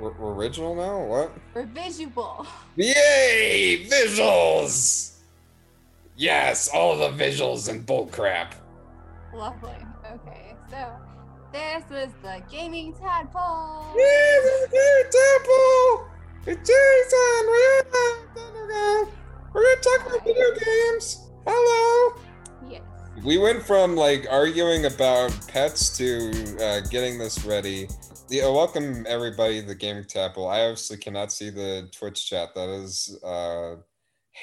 We're, we're original now? What? We're visual. Yay! Visuals! Yes, all the visuals and bullcrap. Lovely. Okay, so this was the gaming tadpole. Yeah, the temple! It's Jason! We're gonna talk about video games. Hello! Yes. We went from like arguing about pets to uh, getting this ready. Yeah, welcome everybody to the Gaming Tadpole. I obviously cannot see the Twitch chat. That is uh,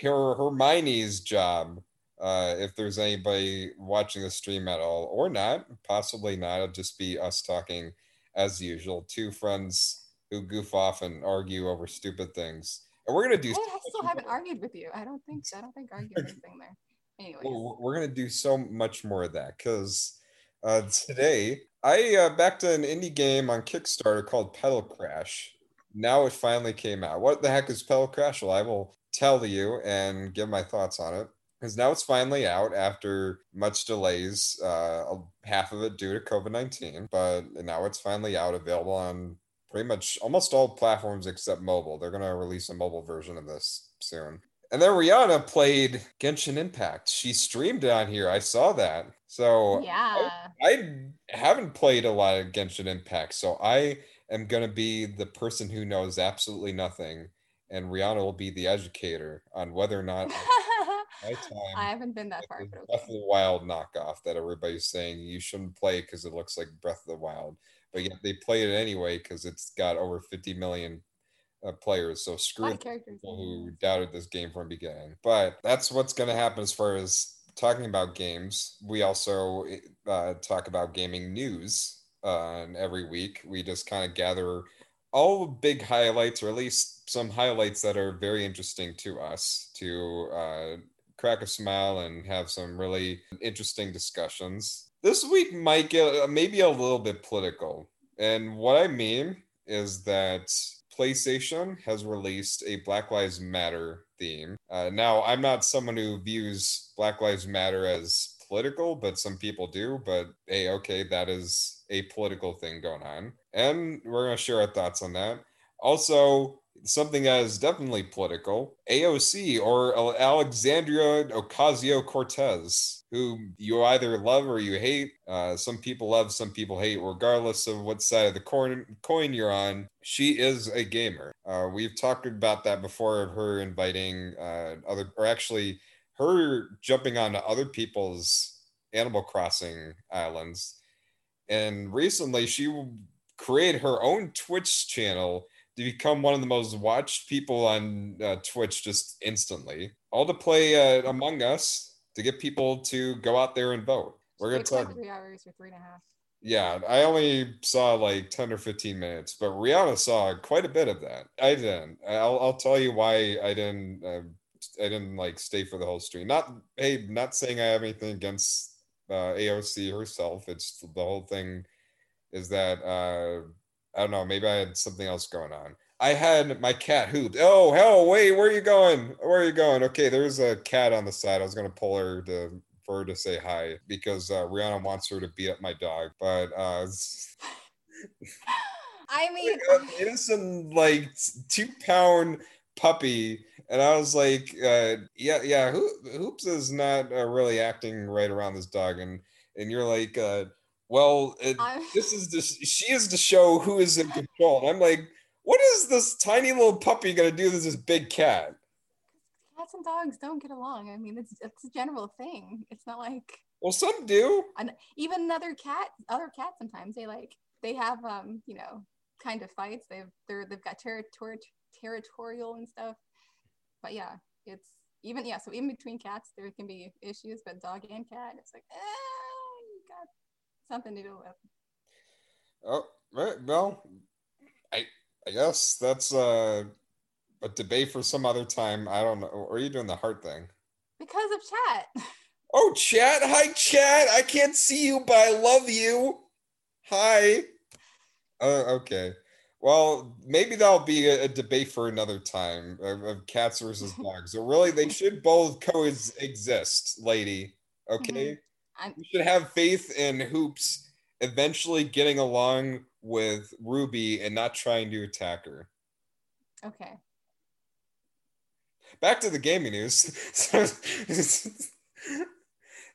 Her- Hermione's job. Uh, if there's anybody watching the stream at all, or not, possibly not. It'll just be us talking as usual. Two friends who goof off and argue over stupid things. And we're gonna do. I, I still haven't argued with you. I don't think so. I don't think argued anything there. Anyway. Well, we're gonna do so much more of that because uh, today I uh, backed an indie game on Kickstarter called Petal Crash. Now it finally came out. What the heck is Petal Crash? Well, I will tell you and give my thoughts on it because now it's finally out after much delays. Uh, half of it due to COVID nineteen, but now it's finally out, available on pretty much almost all platforms except mobile. They're gonna release a mobile version of this soon. And then Rihanna played Genshin Impact. She streamed it on here. I saw that. So yeah. I haven't played a lot of Genshin Impact, so I am gonna be the person who knows absolutely nothing, and Rihanna will be the educator on whether or not my time I haven't been that far, but Breath of the Wild knockoff that everybody's saying you shouldn't play because it looks like Breath of the Wild, but yet they played it anyway because it's got over 50 million uh, players. So screw people who doubted this game from the beginning. But that's what's going to happen as far as talking about games. We also uh, talk about gaming news uh, every week. We just kind of gather all big highlights, or at least some highlights that are very interesting to us to uh, crack a smile and have some really interesting discussions. This week might get uh, maybe a little bit political. And what I mean is that PlayStation has released a Black Lives Matter theme. Uh, now, I'm not someone who views Black Lives Matter as political, but some people do. But hey, okay, that is a political thing going on. And we're going to share our thoughts on that. Also, something that is definitely political AOC or Alexandria Ocasio Cortez, who you either love or you hate. Uh, some people love, some people hate, regardless of what side of the coin, you're on. She is a gamer. Uh, we've talked about that before of her inviting uh, other, or actually, her jumping onto other people's Animal Crossing islands. And recently, she created her own Twitch channel become one of the most watched people on uh, Twitch just instantly. All to play uh, Among Us to get people to go out there and vote. We're gonna talk. three hours or three and a half. Yeah, I only saw like ten or fifteen minutes, but Rihanna saw quite a bit of that. I didn't. I'll, I'll tell you why I didn't. Uh, I didn't like stay for the whole stream. Not hey, not saying I have anything against uh, AOC herself. It's the whole thing is that uh, I don't know. Maybe I had something else going on. I had my cat hooped. Oh hell! Wait, where are you going? Where are you going? Okay, there's a cat on the side. I was gonna pull her to for her to say hi because uh, Rihanna wants her to beat up my dog, but uh, I mean, an innocent like two pound puppy and i was like uh yeah yeah Ho- hoops is not uh, really acting right around this dog and and you're like uh well it, this is the she is to show who is in control and i'm like what is this tiny little puppy gonna do to this big cat cats and dogs don't get along. I mean, it's it's a general thing. It's not like well some do and even other cat other cats sometimes they like they have um you know kind of fights they've they're they've got territory territorial and stuff but yeah it's even yeah so in between cats there can be issues but dog and cat it's like eh, something to do with oh right well i i guess that's uh a debate for some other time i don't know or are you doing the heart thing because of chat Oh, chat. Hi, chat. I can't see you, but I love you. Hi. Uh, okay. Well, maybe that'll be a, a debate for another time of, of cats versus dogs. So really, they should both coexist, lady. Okay. I'm- You should have faith in hoops eventually getting along with Ruby and not trying to attack her. Okay. Back to the gaming news.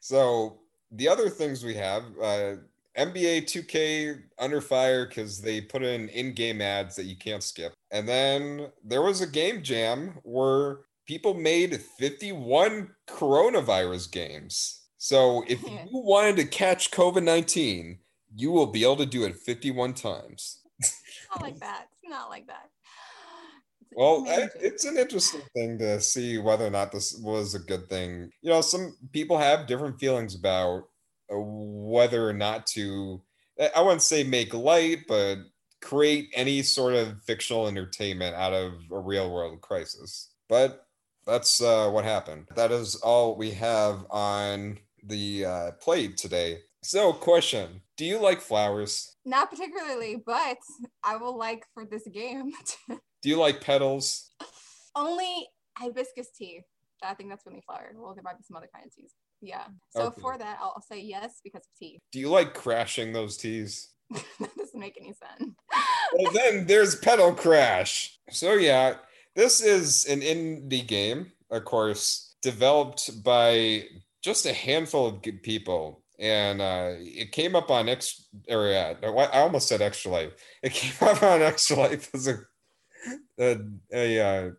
so the other things we have, uh, NBA 2K under fire because they put in in-game ads that you can't skip. And then there was a game jam where people made 51 coronavirus games. So if you wanted to catch COVID-19, you will be able to do it 51 times. Not like that. Not like that. Well, I, it's an interesting thing to see whether or not this was a good thing. You know, some people have different feelings about uh, whether or not to, I wouldn't say make light, but create any sort of fictional entertainment out of a real world crisis. But that's uh, what happened. That is all we have on the uh, plate today. So, question Do you like flowers? Not particularly, but I will like for this game. Do you like petals? Only hibiscus tea. I think that's really flower. Well, there might be some other kind of teas. Yeah. So okay. for that, I'll say yes because of tea. Do you like crashing those teas? that doesn't make any sense. well, then there's Petal Crash. So yeah, this is an indie game, of course, developed by just a handful of people. And uh, it came up on X, or uh, I almost said Extra Life. It came up on Extra Life as a a, a uh,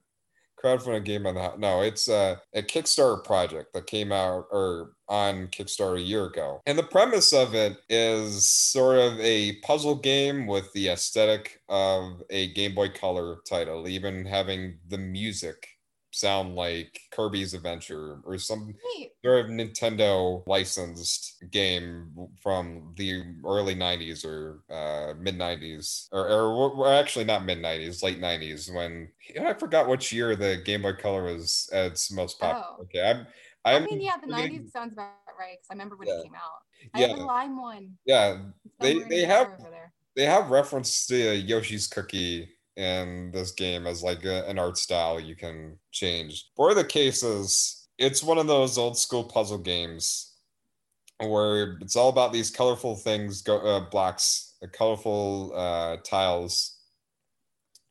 crowdfunding game on the no it's uh, a kickstarter project that came out or on kickstarter a year ago and the premise of it is sort of a puzzle game with the aesthetic of a game boy color title even having the music sound like Kirby's Adventure or some sort of Nintendo licensed game from the early 90s or uh, mid 90s, or, or, actually not mid 90s, late 90s when you know, I forgot which year the Game Boy Color was at its most popular. Oh. Okay, I'm. I'm i mean, yeah, the '90s sounds about right because I remember when yeah. it came out. I yeah. have the lime one. Yeah, they they have they have reference to Yoshi's Cookie in this game as like a, an art style you can change. For the cases, it's one of those old school puzzle games where it's all about these colorful things, go, uh, blocks, uh, colorful uh, tiles.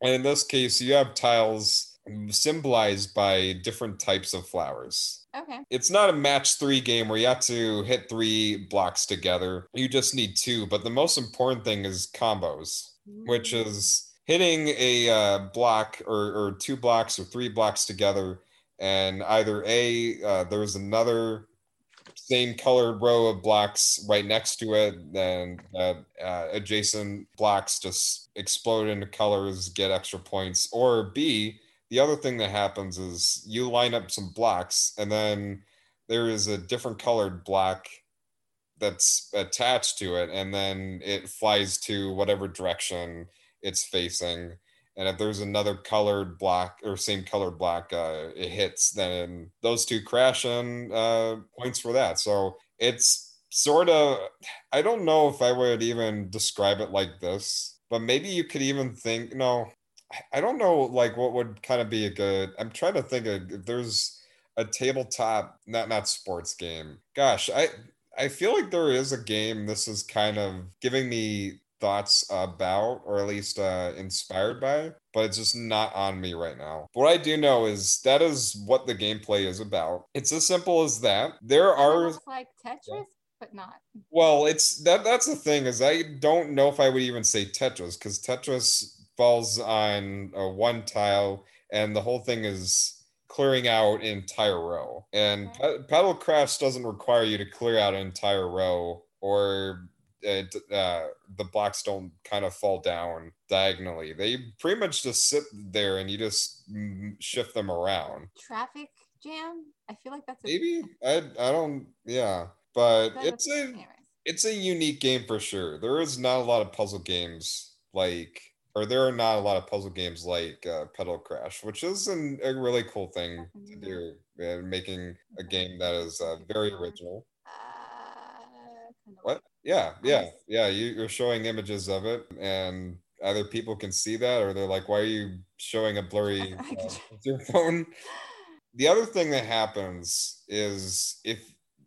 And in this case, you have tiles symbolized by different types of flowers. Okay. It's not a match three game where you have to hit three blocks together. You just need two. But the most important thing is combos, which is hitting a uh, block or, or two blocks or three blocks together and either a uh, there's another same colored row of blocks right next to it then uh, adjacent blocks just explode into colors get extra points or b the other thing that happens is you line up some blocks and then there is a different colored block that's attached to it and then it flies to whatever direction it's facing. And if there's another colored black or same colored black, uh, it hits, then those two crash and uh, points for that. So it's sort of, I don't know if I would even describe it like this, but maybe you could even think, no, I don't know, like what would kind of be a good, I'm trying to think of if there's a tabletop, not, not sports game. Gosh, I, I feel like there is a game this is kind of giving me thoughts about or at least uh, inspired by but it's just not on me right now. What i do know is that is what the gameplay is about. It's as simple as that. There are like tetris yeah. but not. Well it's that that's the thing is i don't know if i would even say tetris because tetris falls on one tile and the whole thing is clearing out an entire row. And okay. Petal Crash doesn't require you to clear out an entire row or it, uh, the blocks don't kind of fall down diagonally. They pretty much just sit there and you just shift them around. Traffic jam? I feel like that's a- maybe. I I don't. Yeah, but it's a it's a unique game for sure. There is not a lot of puzzle games like, or there are not a lot of puzzle games like uh, Petal Crash, which is an, a really cool thing to do. And making a game that is uh, very original. Uh, what? Yeah, yeah, yeah. You, are showing images of it, and other people can see that, or they're like, "Why are you showing a blurry uh, your phone?" The other thing that happens is if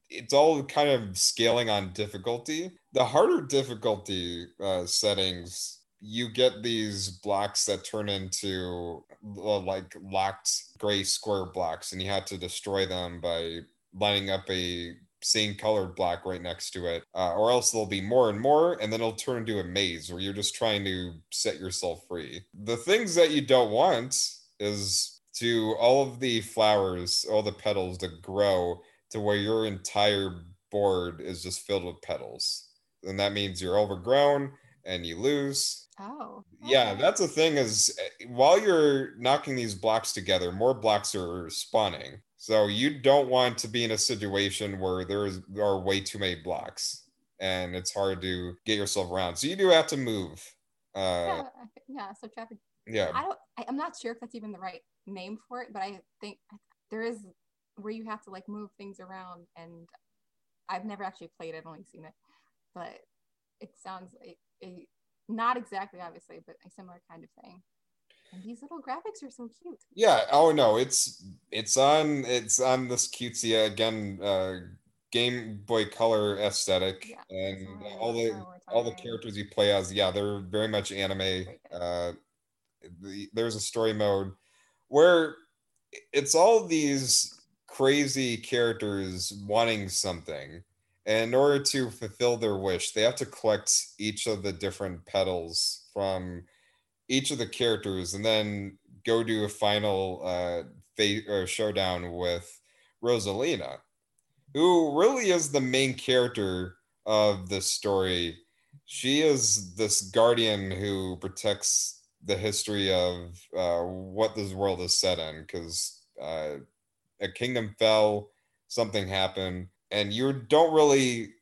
it's all kind of scaling on difficulty. the harder difficulty uh, settings you get these blocks that turn into uh, like locked gray square blocks and you have to destroy them by lining up a same colored black right next to it uh, or else there'll be more and more and then it'll turn into a maze where you're just trying to set yourself free the things that you don't want is to all of the flowers all the petals to grow to where your entire board is just filled with petals and that means you're overgrown and you lose. Oh. Okay. Yeah, that's the thing is eh, while you're knocking these blocks together, more blocks are spawning. So you don't want to be in a situation where there are way too many blocks and it's hard to get yourself around. So you do have to move. Uh, yeah, yeah, so traffic. Yeah. I don't I, I'm not sure if that's even the right name for it, but I think there is where you have to like move things around and I've never actually played it, I've only seen it. But it sounds a, a not exactly obviously, but a similar kind of thing. And these little graphics are so cute. Yeah. Oh no, it's it's on it's on this cutesy again uh Game Boy Color aesthetic, yeah, and all the all the characters you play as, yeah, they're very much anime. Uh, the, there's a story mode where it's all these crazy characters wanting something, and in order to fulfill their wish, they have to collect each of the different petals from each of the characters and then go do a final uh, fate or showdown with Rosalina, who really is the main character of this story. She is this guardian who protects the history of uh, what this world is set in because uh, a kingdom fell, something happened, and you don't really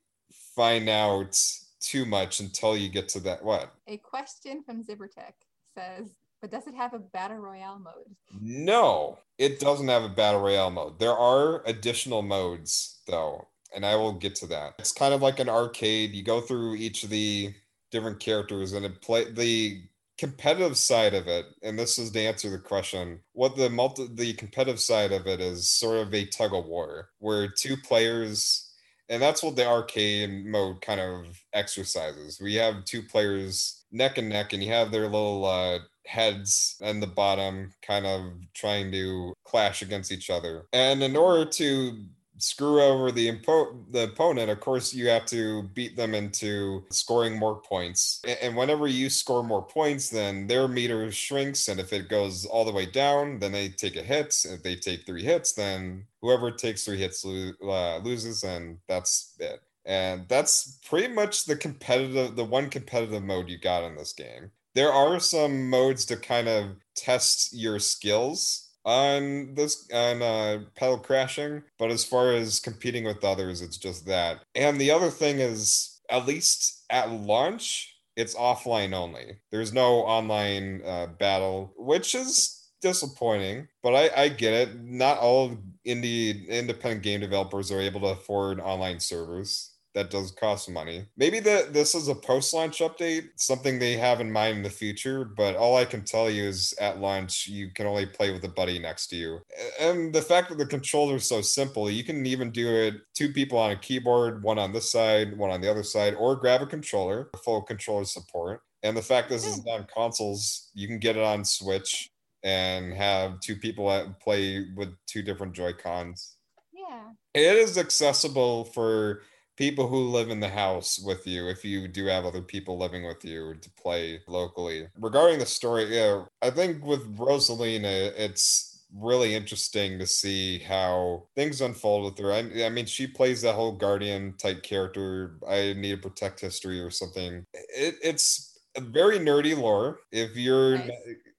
find out too much until you get to that what a question from Zibertech says but does it have a battle royale mode? No it doesn't have a battle royale mode. There are additional modes though and i will get to that. It's kind of like an arcade. You go through each of the different characters and it play the competitive side of it, and this is to answer the question, what the multi the competitive side of it is sort of a tug of war where two players and that's what the arcade mode kind of exercises. We have two players neck and neck, and you have their little uh, heads and the bottom kind of trying to clash against each other. And in order to screw over the impo- the opponent, of course you have to beat them into scoring more points. And whenever you score more points, then their meter shrinks. And if it goes all the way down, then they take a hit. If they take three hits, then whoever takes three hits lo- uh, loses, and that's it. And that's pretty much the competitive, the one competitive mode you got in this game. There are some modes to kind of test your skills on this on uh petal crashing but as far as competing with others it's just that. And the other thing is at least at launch it's offline only. There's no online uh, battle which is disappointing but I, I get it. Not all indie independent game developers are able to afford online servers that does cost money. Maybe that this is a post-launch update, something they have in mind in the future. But all I can tell you is at launch, you can only play with a buddy next to you. And the fact that the controller is so simple, you can even do it two people on a keyboard, one on this side, one on the other side, or grab a controller, full controller support. And the fact this is hmm. on consoles, you can get it on Switch and have two people play with two different Joy Cons. Yeah. It is accessible for people who live in the house with you if you do have other people living with you to play locally. Regarding the story, yeah, I think with Rosalina, it's really interesting to see how things unfold with her. I, I mean, she plays that whole guardian type character. I need to protect history or something. It, it's a very nerdy lore. If you're, nice.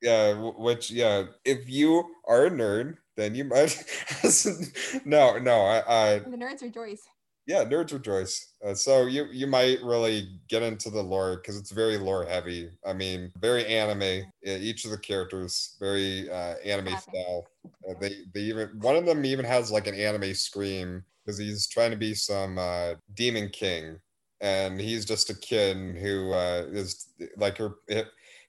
yeah, which yeah, if you are a nerd, then you might. no, no, I, I. The nerds rejoice yeah nerds rejoice. Uh, so you you might really get into the lore because it's very lore heavy. I mean very anime. Each of the characters very uh, anime style. Uh, they they even one of them even has like an anime scream because he's trying to be some uh, demon king. And he's just a kid who uh, is like her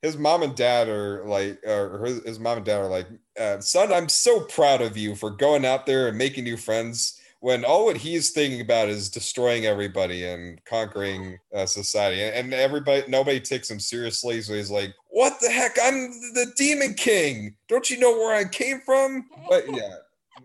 his mom and dad are like or his mom and dad are like uh, son i'm so proud of you for going out there and making new friends when all what he's thinking about is destroying everybody and conquering uh, society, and everybody nobody takes him seriously. So he's like, "What the heck? I'm the Demon King. Don't you know where I came from?" But yeah,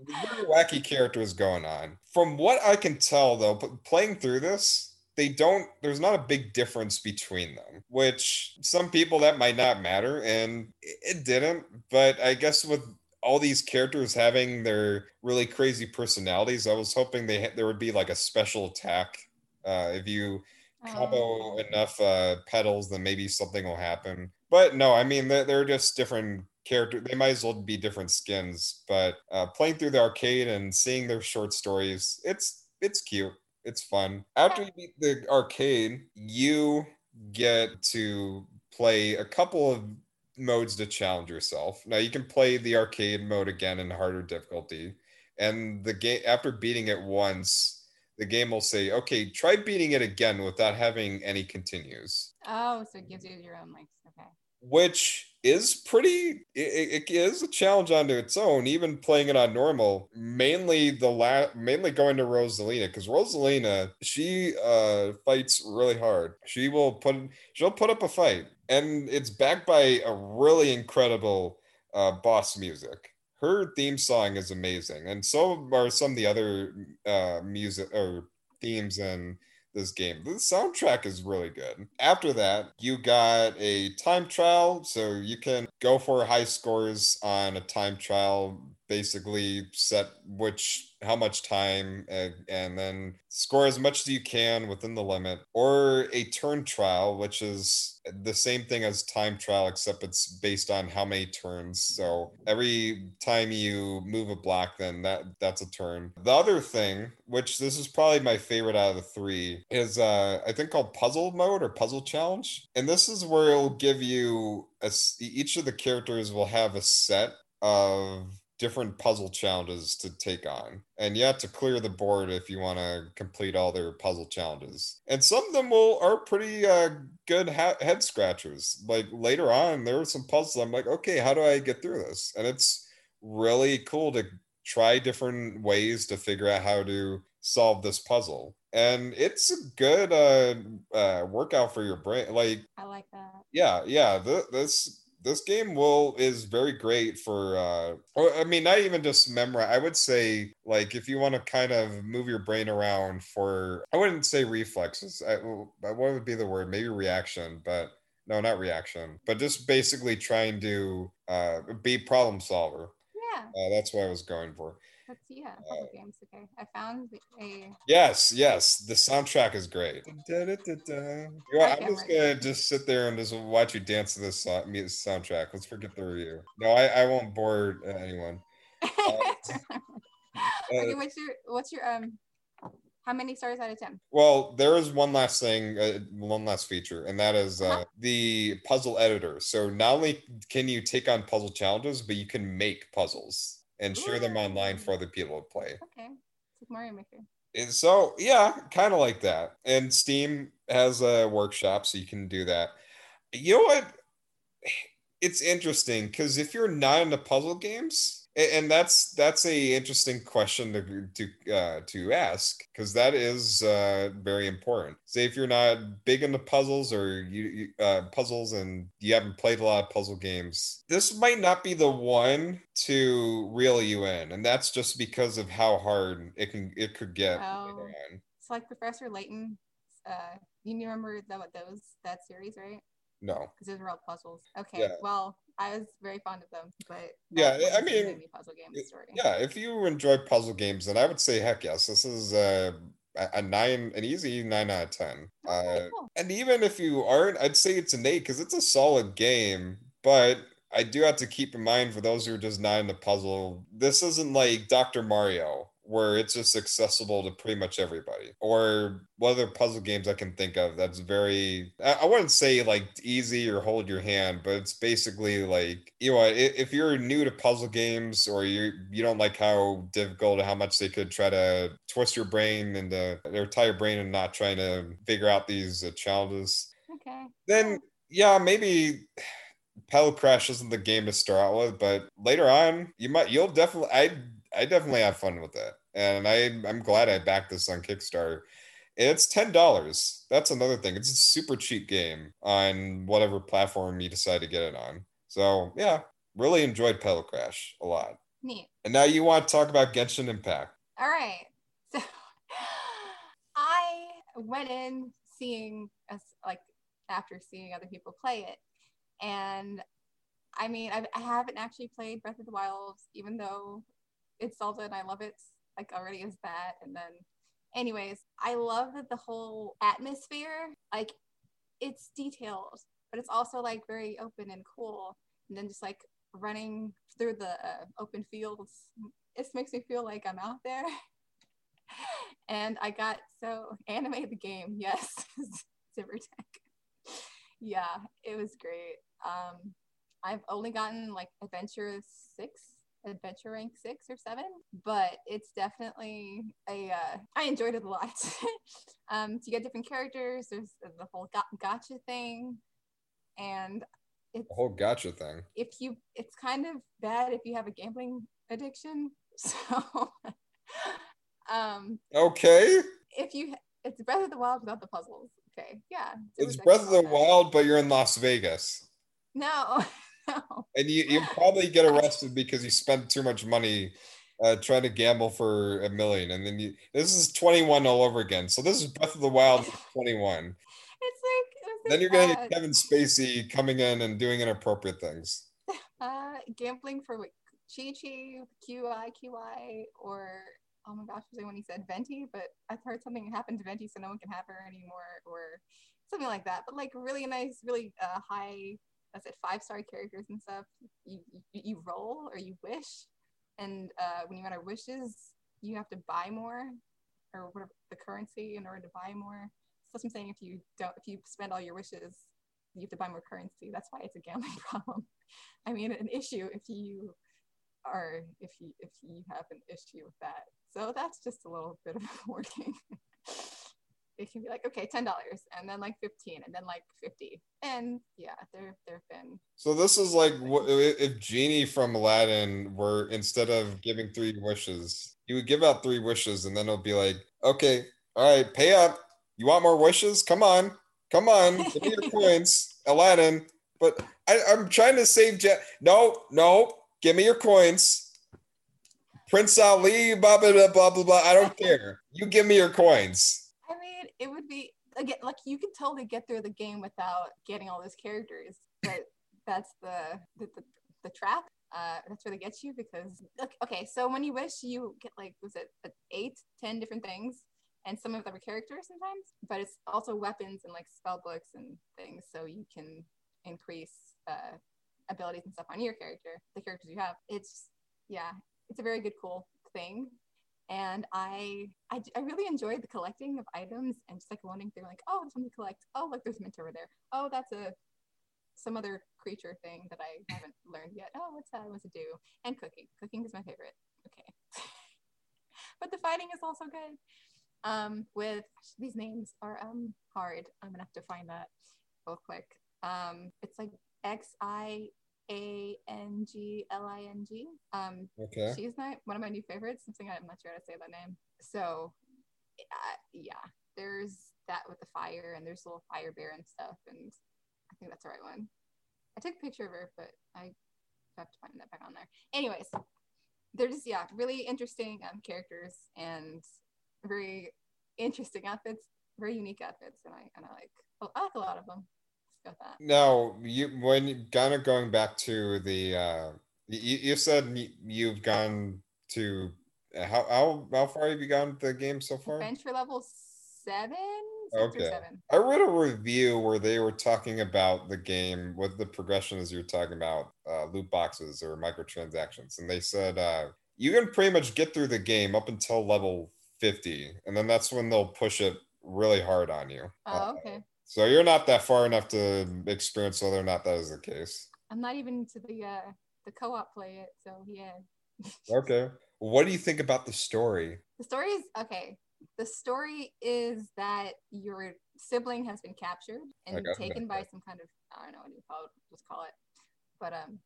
very wacky characters going on. From what I can tell, though, playing through this, they don't. There's not a big difference between them. Which some people that might not matter, and it didn't. But I guess with all these characters having their really crazy personalities. I was hoping they ha- there would be like a special attack. Uh, if you combo oh. enough uh, petals, then maybe something will happen. But no, I mean they're, they're just different characters. They might as well be different skins. But uh, playing through the arcade and seeing their short stories, it's it's cute. It's fun. After you beat the arcade, you get to play a couple of modes to challenge yourself. Now you can play the arcade mode again in harder difficulty, and the game after beating it once, the game will say, "Okay, try beating it again without having any continues." Oh, so it gives you your own like okay. Which is pretty it, it is a challenge onto its own even playing it on normal mainly the la mainly going to rosalina because rosalina she uh fights really hard she will put she'll put up a fight and it's backed by a really incredible uh boss music her theme song is amazing and so are some of the other uh music or themes in this game. The soundtrack is really good. After that, you got a time trial, so you can go for high scores on a time trial basically set which how much time and, and, then score as much as you can within the limit or a turn trial which is the same thing as time trial except it's based on how many turns. So every time you move a block then that that's a turn. The other thing which this is probably my favorite out of the three is uh i think called puzzle mode or puzzle challenge. And this is where it'll give you a, each of the characters will have a set of different puzzle challenges to take on. And you have to clear the board if you want to complete all their puzzle challenges. And some of them will are pretty uh, good ha- head scratchers. Like later on, there were some puzzles. I'm like, okay, how do I get through this? And it's really cool to try different ways to figure out how to solve this puzzle. And it's a good uh, uh, workout for your brain. Like I like that. Yeah, yeah. Th- this this game will is very great for uh or i mean not even just memory i would say like if you want to kind of move your brain around for i wouldn't say reflexes I, what would be the word maybe reaction but no not reaction but just basically trying to uh be problem solver. Yeah. Uh, that's what i was going for Let's see. Yeah, puzzle uh, games. Okay, I found a. Yes, yes. The soundtrack is great. Da, da, da, I'm just gonna just sit there and just watch you dance to this soundtrack. Let's forget the review. No, I, I won't bore anyone. Uh, okay, what's your what's your um how many stars out of 10 well there is one last thing uh, one last feature and that is uh, uh-huh. the puzzle editor so not only can you take on puzzle challenges but you can make puzzles and share them online for other people to play. Okay. It's like Mario Maker. And so yeah, kind of like that. And Steam has a workshop, so you can do that. You know what? It's interesting because if you're not into puzzle games, and that's that's a interesting question to to uh, to ask because that is uh, very important. Say if you're not big into puzzles or you, you uh, puzzles and you haven't played a lot of puzzle games, this might not be the one to reel you in, and that's just because of how hard it can it could get. Oh, it's like Professor Layton. Uh, you remember that those that series, right? No, because those were all puzzles. Okay, yeah. well, I was very fond of them, but yeah, I mean, puzzle game story. Yeah, if you enjoy puzzle games, then I would say heck yes, this is a a nine, an easy nine out of ten. uh, cool. And even if you aren't, I'd say it's an eight because it's a solid game, but. I do have to keep in mind for those who are just not into puzzle, this isn't like Dr. Mario where it's just accessible to pretty much everybody. Or what other puzzle games I can think of that's very, I wouldn't say like easy or hold your hand, but it's basically like, you know, if you're new to puzzle games or you you don't like how difficult or how much they could try to twist your brain and or tie your brain and not trying to figure out these uh, challenges. Okay. Then, yeah, maybe. Petal Crash isn't the game to start out with, but later on, you might you'll definitely I I definitely have fun with that. And I I'm glad I backed this on Kickstarter. It's ten dollars. That's another thing. It's a super cheap game on whatever platform you decide to get it on. So yeah, really enjoyed Petal Crash a lot. Neat. And now you want to talk about Genshin Impact. All right. So I went in seeing us like after seeing other people play it, and I mean I've, I haven't actually played Breath of the Wild, even though it's Zelda and I love it like already as that, and then anyways, I love that the whole atmosphere, like it's detailed, but it's also like very open and cool. And then just like running through the uh, open fields, it makes me feel like I'm out there. and I got so anime the game, yes, Tech. Yeah, it was great. Um, I've only gotten like adventure six adventure rank six or seven, but it's definitely a. Uh, I enjoyed it a lot. um, to get different characters, there's the whole gacha thing, and it's the whole gacha thing. If you, it's kind of bad if you have a gambling addiction. So, um, okay. If you, it's Breath of the Wild without the puzzles. Okay, yeah. It's Breath of the Wild, but you're in Las Vegas. No. And you, you probably get arrested because you spent too much money uh, trying to gamble for a million. And then you, this is 21 all over again. So this is Breath of the Wild 21. It's like, then you're going to get Kevin Spacey coming in and doing inappropriate things. Uh, gambling for like Chi Chi, QI, QI, or oh my gosh, was it when he said Venti? But I've heard something happened to Venti, so no one can have her anymore, or something like that. But like really nice, really uh, high that's it five star characters and stuff. You, you, roll or you wish. And uh, when you enter wishes you have to buy more or whatever the currency in order to buy more. So that's what i'm saying. If you don't if you spend all your wishes you have to buy more currency. That's why it's a gambling problem. I mean an issue if you are if you if you have an issue with that. So that's just a little bit of wording it can be like okay ten dollars and then like 15 and then like 50 and yeah there there've been so this is like if genie from aladdin were instead of giving three wishes he would give out three wishes and then it'll be like okay all right pay up. You want more wishes? Come on. Come on. Give me your coins aladdin. But I, i'm trying to save jet no no. Give me your coins. Prince Ali, blah, blah, blah, blah, blah. I don't care. You give me your coins it would be again like you could totally get through the game without getting all those characters, but that's the the, the, the trap. Uh, that's where they get you because okay, so when you wish, you get like was it eight, ten different things, and some of them are characters sometimes, but it's also weapons and like spell books and things, so you can increase uh, abilities and stuff on your character, the characters you have. It's yeah, it's a very good cool thing and I, I, I really enjoyed the collecting of items and just like wandering through like oh something to collect. Oh look there's mint over there. Oh that's a some other creature thing that I haven't learned yet. Oh what's that what's it do? And cooking. Cooking is my favorite. Okay. But the fighting is also good. Um with these names are um hard. I'm gonna have to find that real quick. Um it's like X I a N G L I N G. Um, okay. She's my one of my new favorites. Something I'm not sure how to say that name. So, uh, yeah, there's that with the fire, and there's a little fire bear and stuff, and I think that's the right one. I took a picture of her, but I have to find that back on there. Anyways, they're just yeah, really interesting um, characters and very interesting outfits, very unique outfits, and I and I like I like a lot of them got that. No, you when kind of going back to the uh you, you said you've gone to how how how far have you gone the game so far? Adventure level seven. Okay. I read a review where they were talking about the game with the progression as you're talking about uh, loot boxes or microtransactions, and they said uh, you can pretty much get through the game up until level 50, and then that's when they'll push it really hard on you. Oh, okay. Uh, so you're not that far enough to experience whether or not that is the case. I'm not even to the uh the co-op play it, so yeah. okay. What do you think about the story? The story is okay. The story is that your sibling has been captured and taken by some kind of I don't know what you call it, just call it. But um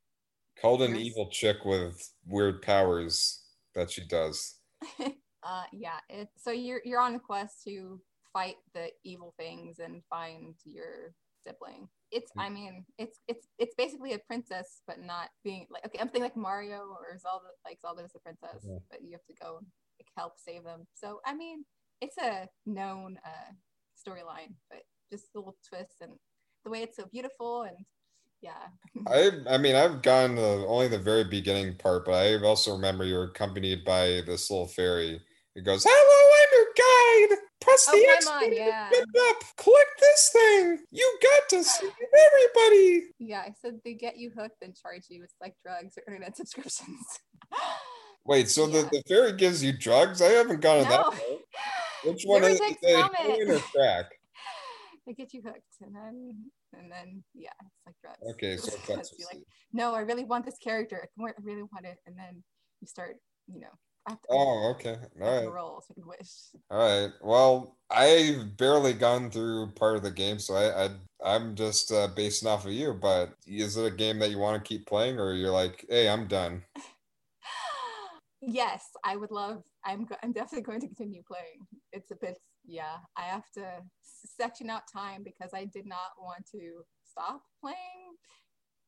called an evil chick with weird powers that she does. Uh, yeah. It, so you're you're on a quest to fight the evil things and find your sibling. It's I mean it's it's it's basically a princess, but not being like okay. I'm thinking like Mario or Zelda. Like Zelda's a princess, Yeah. but you have to go like, help save them. So I mean it's a known uh, storyline, but just a little twist and the way it's so beautiful and yeah. I I mean I've gone the only the very beginning part, but I also remember you're accompanied by this little fairy. It goes, "Hello, I'm your guide. Press Oh, the come X on, button yeah. get up. Click this thing. You got to save everybody." Yeah, I said they get you hooked and charge you with like drugs or internet subscriptions. Wait, so Yeah. the, the fairy gives you drugs? I haven't gone to that. No. part. Which one is was it? They or crack? they get you hooked and then and then yeah, it's like drugs. Okay, so it's like, no, I really want this character. I really want it, and then you start, you know, I have to Oh, okay. All right. roll so you wish. All right. Well, I've barely gone through part of the game, so I, I I'm just uh, basing off of you. But is it a game that you want to keep playing, or you're like, hey, I'm done? yes, I would love. I'm I'm definitely going to continue playing. It's a bit yeah. I have to section out time because I did not want to stop playing,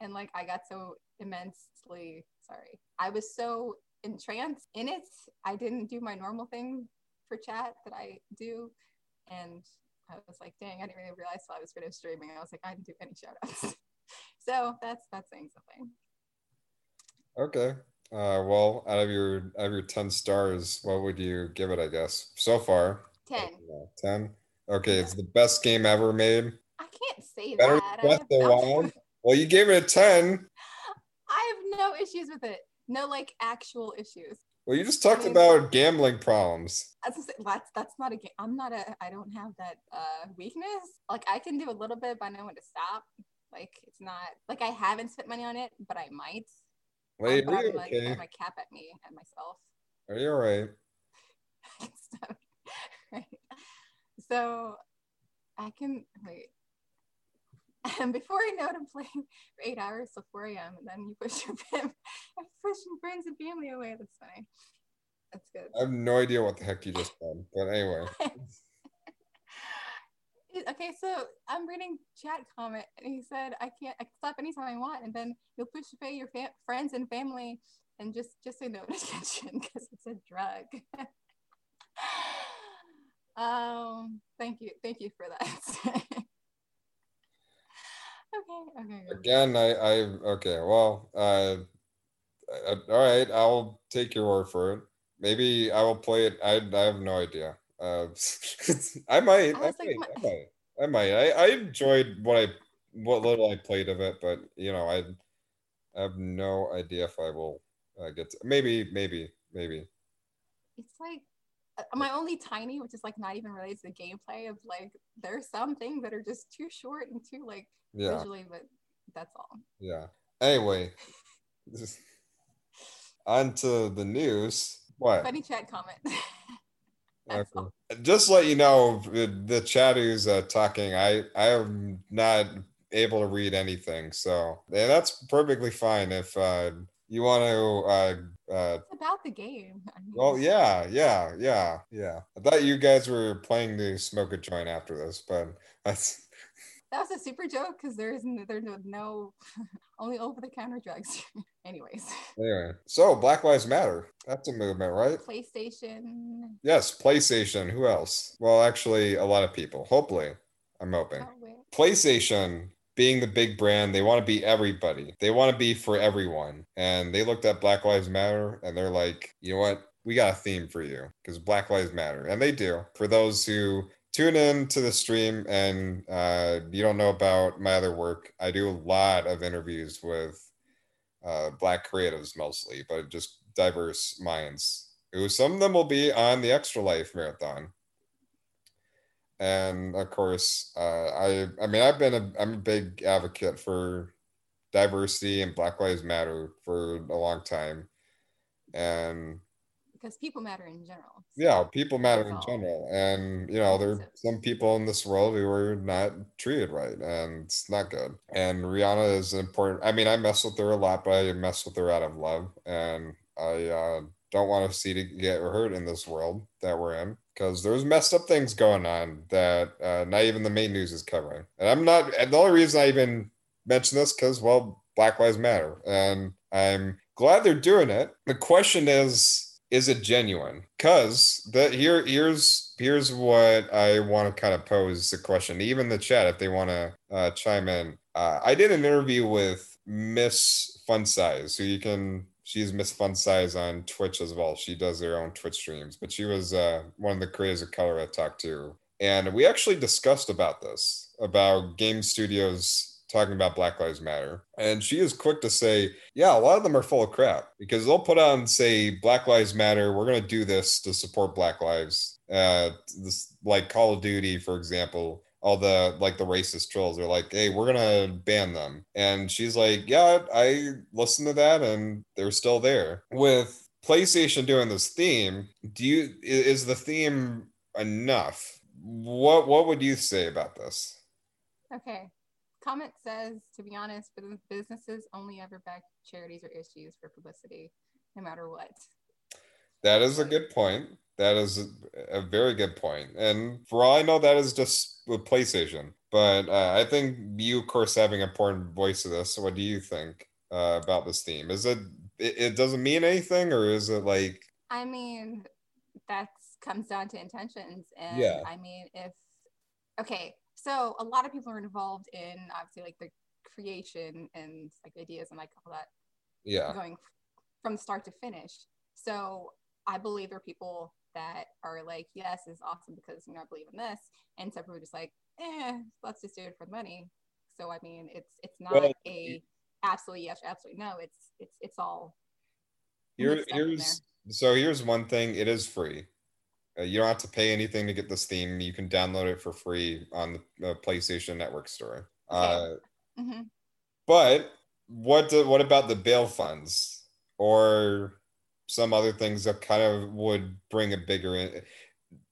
and like I got so immensely sorry. I was so entranced in it. I didn't do my normal thing for chat that I do, and I was like, dang, I didn't really realize while I was finished streaming. I was like, I didn't do any shout outs. so that's that's saying something. Okay. Uh, well, out of your out of your ten stars, what would you give it? I guess so far. Ten. Ten. Okay, it's the best game ever made. I can't say Better that. Breath of the Wild. Well, you gave it a ten. I have no issues with it. No, like actual issues. Well, you just talked mean- about gambling problems. That's that's that's not a game. I'm not a. I don't have that uh weakness. Like I can do a little bit, but I know when to stop. Like it's not like I haven't spent money on it, but I might. Um, Wait, you I'm like okay? A cap at me and myself. Are you all right? so, right. so I can wait. And before I know it, I'm playing for eight hours till 4 a.m. And then you push your fam- friends and family away. That's funny. That's good. I have no idea what the heck you just said, but anyway. okay, so I'm reading chat comment, and he said, "I can't. I can stop anytime I want, and then you'll push away your fa- friends and family, and just just say no to attention because it's a drug." um, thank you, thank you for that. Okay, okay, good. Again, I, I okay. Well, uh, uh, all right. I'll take your word for it. Maybe I will play it. I, I have no idea. Uh, I might. I I, like, might, I might. I might. I, I enjoyed what I what little I played of it, but you know, I, I have no idea if I will uh, get. To, maybe, maybe, maybe. it's like my only tiny, which is like not even related to the gameplay of like there's some things that are just too short and too like Yeah, visually, but that's all. yeah. Anyway, on to the news. What? Funny chat comment. Okay. Just let you know, the, chat who's uh, talking, I I am not able to read anything, so and that's perfectly fine if uh, you want to. Uh, uh, It's about the game. I mean, well, yeah, yeah, yeah, yeah. I thought you guys were playing to smoke a joint after this, but that's that was a super joke because there's no, there's no, no only over the counter drugs. Anyways, anyway. So Black Lives Matter. That's a movement, right? PlayStation. Yes, PlayStation. Who else? Well, actually, a lot of people. Hopefully, I'm hoping. PlayStation being the big brand, they want to be everybody. They want to be for everyone. And they looked at Black Lives Matter and they're like, you know what? We got a theme for you because Black Lives Matter. And they do. For those who tune in to the stream and uh, you don't know about my other work, I do a lot of interviews with uh, Black creatives mostly, but just diverse minds. Who some of them will be on the Extra Life Marathon and of course uh, i i mean i've been a i'm a big advocate for diversity and black lives matter for a long time. And because people matter in general. yeah people matter in general. And you know there are some people in this world who are not treated right and it's not good. And rihanna is important i mean i mess with her a lot but i mess with her out of love. And i uh, don't want to see to get hurt in this world that we're in because there's messed up things going on that uh, not even the main news is covering. And I'm not, and the only reason I even mention this because, well, Black Lives Matter. And I'm glad they're doing it. The question is, is it genuine? Because that here, here's here's what I want to kind of pose the question. Even the chat, if they want to uh, chime in, uh, I did an interview with Miss Fun Size, who you can she's Miss Fun Size on Twitch as well. She does her own Twitch streams, but she was uh, one of the creators of Color I talked to, and we actually discussed about this about game studios talking about Black Lives Matter. And she is quick to say, yeah, a lot of them are full of crap because they'll put on, say, Black Lives Matter, we're going to do this to support Black lives. Uh, this, like Call of Duty, for example, all the like the racist trolls are like, hey, we're gonna ban them. And she's like, yeah, I listened to that and they're still there. With PlayStation doing this theme, do you is the theme enough? What what would you say about this? Okay. Comment says, to be honest, but businesses only ever back charities or issues for publicity, no matter what. That is a good point. That is a, a very good point. And for all I know, that is just with PlayStation. But uh, I think you, of course, having an important voice to this. So What do you think uh, about this theme? Is it, it it doesn't mean anything, or is it like? I mean, that comes down to intentions, and yeah. I mean, if okay, so a lot of people are involved in obviously like the creation and like ideas and like all that yeah going from start to finish so i believe there are people that are like yes it's awesome because you know i believe in this and some people are just like eh let's just do it for the money so i mean it's it's not well, a absolutely yes absolutely no it's it's it's all here, here's so here's one thing it is free uh, you don't have to pay anything to get this theme. You can download it for free on the PlayStation Network store. Uh, mm-hmm. But what do, what about the bail funds or some other things that kind of would bring a bigger in?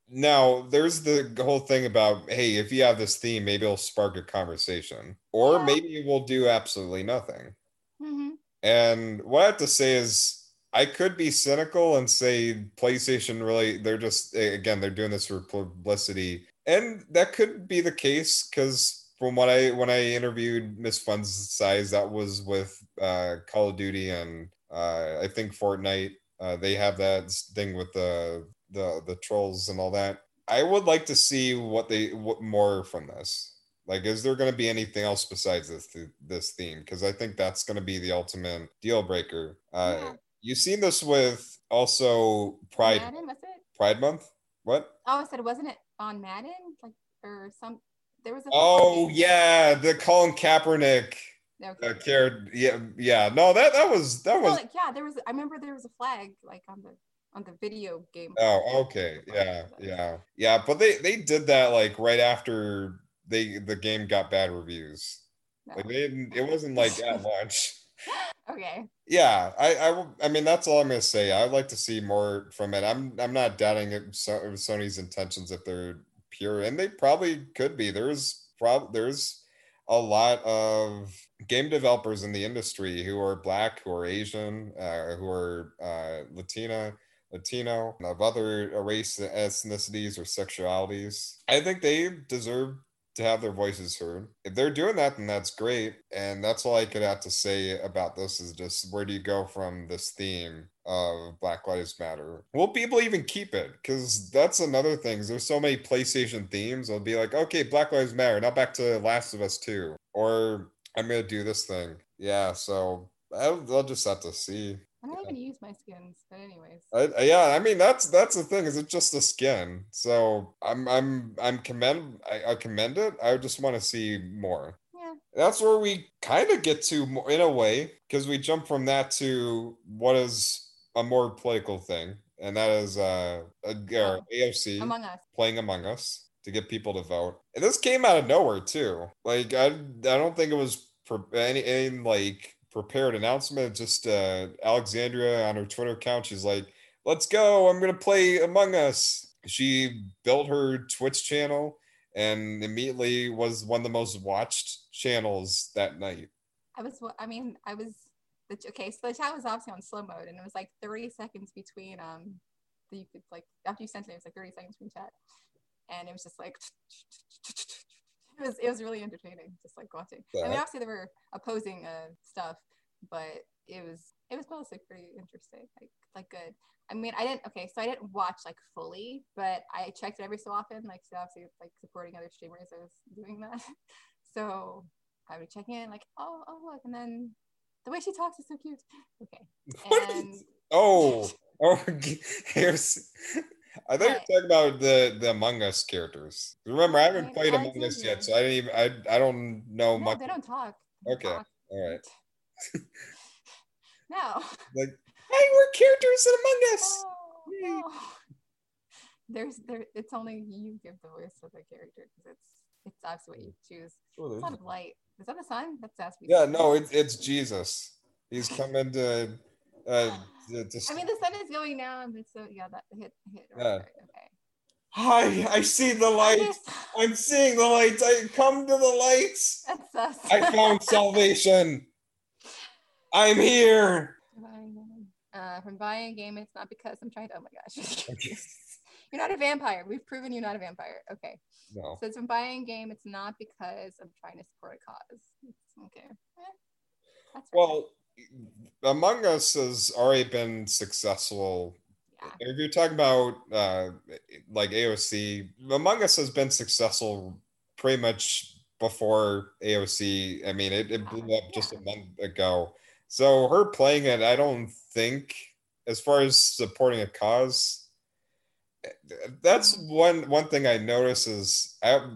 Now, there's the whole thing about hey, if you have this theme, maybe it'll spark a conversation, or yeah. maybe it will do absolutely nothing. Mm-hmm. And what I have to say is, I could be cynical and say PlayStation really they're just again they're doing this for publicity. And that could be the case because from what I when I interviewed Miss Fun Size, that was with uh, Call of Duty and uh, I think Fortnite. Uh, they have that thing with the the the trolls and all that. I would like to see what they what more from this. Like, is there going to be anything else besides this this theme? Because I think that's going to be the ultimate deal breaker. Uh, yeah. You've seen this with also Pride. Madden? Pride Month. What? Oh, I said, wasn't it on Madden? Like, or some? There was a. Oh yeah, the Colin Kaepernick. Okay. Uh, cared. Yeah, yeah. No, that that was that was. like, yeah, there was. I remember there was a flag like on the on the video game. Oh, okay. Yeah, yeah, yeah. But they they did that like right after they the game got bad reviews. No. Like they didn't. It wasn't like at launch. okay. Yeah, I, I, I mean that's all I'm gonna say. I'd like to see more from it. I'm, I'm not doubting it, Sony's intentions if they're pure, and they probably could be. There's prob, there's a lot of game developers in the industry who are black, who are Asian, uh, who are uh, Latina, Latino, of other race ethnicities or sexualities. I think they deserve to have their voices heard. If they're doing that, then that's great. And that's all I could have to say about this is just where do you go from this theme of Black Lives Matter? Will people even keep it? Because that's another thing. There's so many PlayStation themes. I'll be like, okay, Black Lives Matter. Now back to Last of Us 2. Or I'm going to do this thing. Yeah. So I'll, I'll just have to see. I don't even use my skins, but anyways. I, yeah, I mean that's that's the thing. Is it just a skin? So I'm I'm I'm commend I, I commend it. I just want to see more. Yeah. That's where we kind of get to more in a way because we jump from that to what is a more political thing, and that is uh, a, AOC Among Us playing Among Us to get people to vote. And this came out of nowhere too. Like I I don't think it was for any, any like prepared announcement. Just uh, Alexandria on her Twitter account, she's like, "Let's go! I'm gonna play Among Us." She built her Twitch channel and immediately was one of the most watched channels that night. I was, I mean, I was okay, so the chat was obviously on slow mode, and it was like 30 seconds between um, you could like after you sent it, it was like 30 seconds between chat, and it was just like it was it was really entertaining, just like watching. I mean, obviously they were opposing uh stuff, but it was it was mostly pretty interesting, like like good. I mean, I didn't okay, so I didn't watch like fully, but I checked it every so often, like so obviously like supporting other streamers. I was doing that, so I would check in, like oh oh look, and then the way she talks is so cute. Okay. And oh, oh, here's. I thought you were talking about the the Among Us characters. Remember, I haven't played Among Us yet, so I didn't even. I I don't know no, much. They don't talk. They okay. Talk. All right. no. Like, hey, we're characters in Among Us. Oh, no. There's there. It's only you give the voice of the character because it's it's that's what you choose. Oh, it's not light. Is that the sun? That's that's. Yeah, no, it's it's Jesus. He's coming to. Uh, I mean, the sun is going down, but so yeah, that hit hit. Right. Right, okay. Hi, I see the light. I'm seeing the light. I come to the lights. That's us. I found salvation. I'm here. Uh, from buying a game, it's not because I'm trying to. Oh my gosh. you're not a vampire. We've proven you're not a vampire. Okay. No. So it's from buying a game. It's not because I'm trying to support a cause. It's okay. Eh, well, Among Us has already been successful. Yeah. If you're talking about uh, like AOC, Among Us has been successful pretty much before AOC. I mean, it, it blew up just a month ago. So her playing it, I don't think, as far as supporting a cause, that's one one thing I notice is I, I,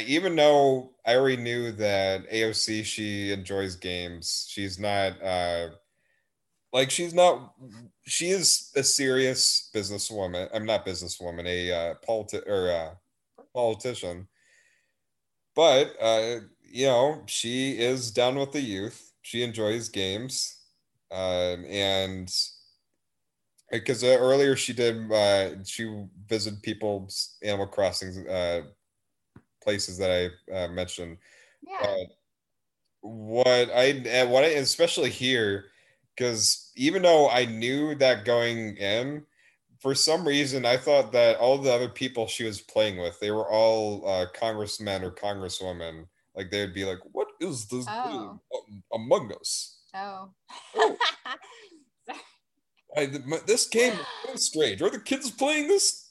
even though I already knew that AOC she enjoys games, she's not uh like she's not she is a serious businesswoman. I'm not businesswoman, a uh politi- or uh politician. But uh you know, she is down with the youth. She enjoys games. Um, and because uh, earlier she did uh, she visited people's Animal Crossing uh, places that I uh, mentioned. Yeah. what I what I especially here because even though I knew that going in, for some reason I thought that all the other people she was playing with they were all uh, congressmen or congresswomen. Like they'd be like, "What is this oh. game Among Us?" Oh. oh. I, this game is so strange. Are the kids playing this?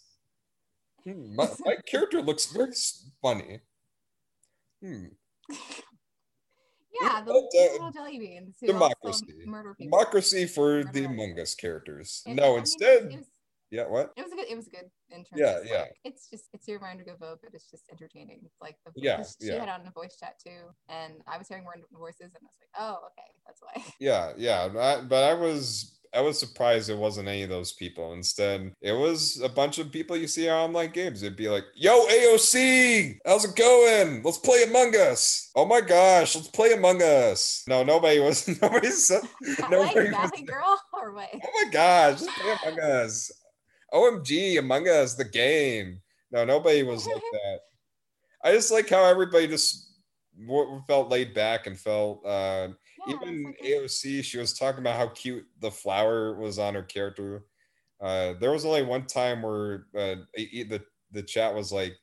Hmm, my, my character looks very funny. Hmm. Yeah, the little jelly beans. democracy. Democracy for the Among Us characters. no, instead. was, yeah, what? It was a good. It was good in terms. Yeah, of, yeah. Like, it's just it's your reminder to vote, but it's just entertaining. It's like the yeah, she yeah. had on the voice chat too, and I was hearing more voices, and I was like, oh, okay, that's why. Yeah, yeah, I, but I was I was surprised it wasn't any of those people. Instead, it was a bunch of people you see on online games. It'd be like, "Yo, AOC, how's it going? Let's play Among Us." Oh my gosh, let's play Among Us. No, nobody was. Nobody said. Nobody was, Girl or what? Oh my gosh, let's play Among Us. OMG, Among Us, the game. No, nobody was like that. I just like how everybody just felt laid back and felt uh, yeah, even like AOC, she was talking about how cute the flower was on her character. Uh, there was only one time where uh, the the chat was like,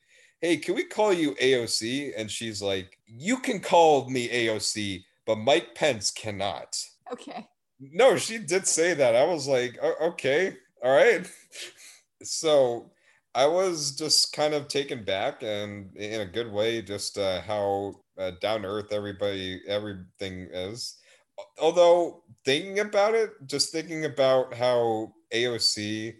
"Hey, can we call you AOC?" And she's like, "You can call me AOC, but Mike Pence cannot." Okay. No, she did say that. I was like, "Okay, all right." so I was just kind of taken back, and in a good way, just uh, how uh, down to earth everybody everything is. Although thinking about it, just thinking about how AOC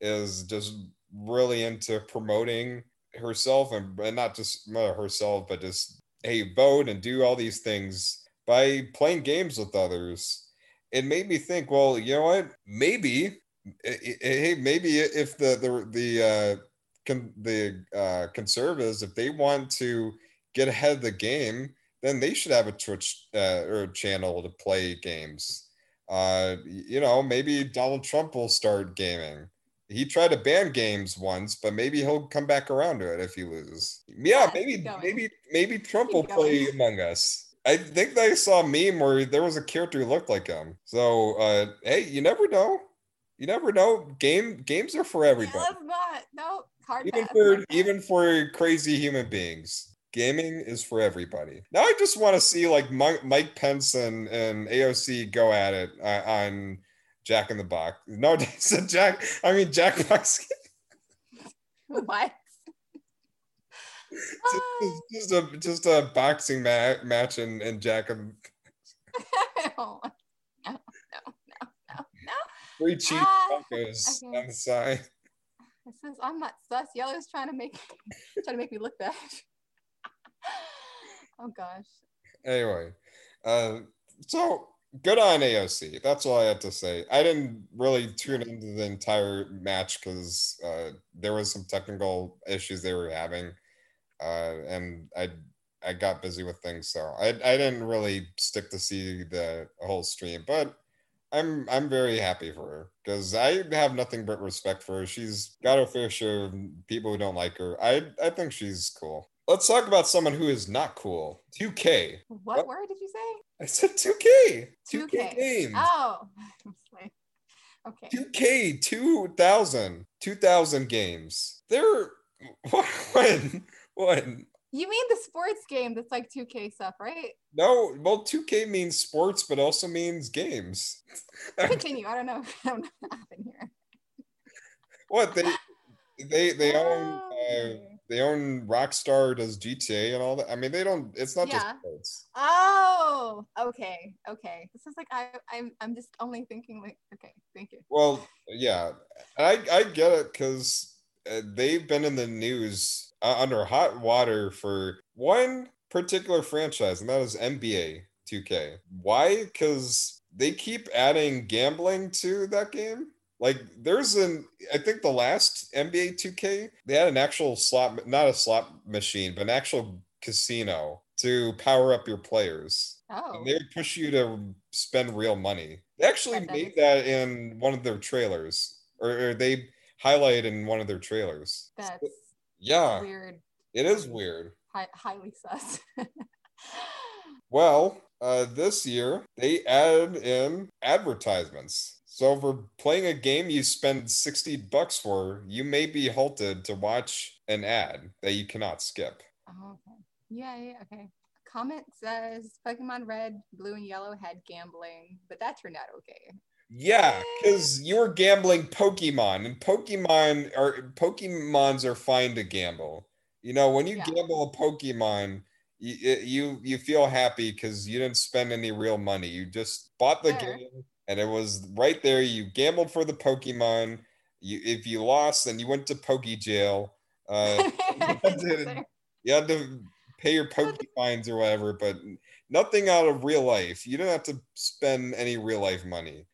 is just really into promoting herself and, and not just herself, but just hey, vote and do all these things by playing games with others. It made me think, well, you know what? Maybe, hey, maybe if the the the uh, con- the uh, conservatives, if they want to get ahead of the game, then they should have a Twitch uh, or a channel to play games. Uh, you know, maybe Donald Trump will start gaming. He tried to ban games once, but maybe he'll come back around to it if he loses. Yeah, maybe maybe maybe Trump will play Among Us. I think I saw a meme where there was a character who looked like him. So uh, hey, you never know. You never know. Game games are for everybody. Not. No, hard even pass, for even for crazy human beings. Gaming is for everybody. Now I just want to see like Mike, Pence and, and AOC go at it uh, on Jack in the Box. No, a Jack. I mean Jack Box. what? just, just a just a boxing ma- match and and Jack and no, no, no, no, no, no. Three cheap Ah, Broncos okay. on the side. Says I'm not sus. Yellow's trying to make trying to make me look bad. oh gosh. Anyway, uh, so good on AOC. That's all I had to say. I didn't really tune into the entire match because uh, there was some technical issues they were having, uh, and I I got busy with things, so I I didn't really stick to see the whole stream, but. I'm I'm very happy for her because I have nothing but respect for her. She's got her fair share of people who don't like her. I I think she's cool. Let's talk about someone who is not cool. 2K. What, What? word did you say? I said 2K. 2K, 2K. games. Oh. Okay. 2K 2000. 2000 games. They're when when You mean the sports game that's like 2K stuff, right? no, well 2K means sports but also means games. Continue. I don't know. I don't know what happened here. what they they they own Oh, uh, they own Rockstar does GTA and all that. I mean they don't it's not Yeah. just sports. Oh, okay, okay. This is like I, I'm, I'm just only thinking like, okay, thank you. Well, yeah, I I get it because uh, they've been in the news Uh, under hot water for one particular franchise, and that is NBA 2K. Why? Because they keep adding gambling to that game. Like there's an, I think the last NBA 2K, they had an actual slot, not a slot machine, but an actual casino to power up your players. Oh, And they would push you to spend real money. They actually That- made that in one of their trailers, or, or they highlight in one of their trailers. that's Yeah, weird. it is weird. Hi, highly sus. Well, uh, this year they added in advertisements. So for playing a game you spend 60 bucks for, you may be halted to watch an ad that you cannot skip. oh, okay. Yeah, okay. Comment says Pokemon Red, Blue, and Yellow had gambling, but that turned out okay. Yeah, because you were gambling Pokemon, and Pokemon are Pokemons are fine to gamble. You know, when you Yeah. gamble a Pokemon, you you you feel happy because you didn't spend any real money. You just bought the Fair. game, and it was right there. You gambled for the Pokemon. You if you lost, then you went to Poke Jail. Uh, you had to pay your Poke fines or whatever, but nothing out of real life. You didn't have to spend any real life money.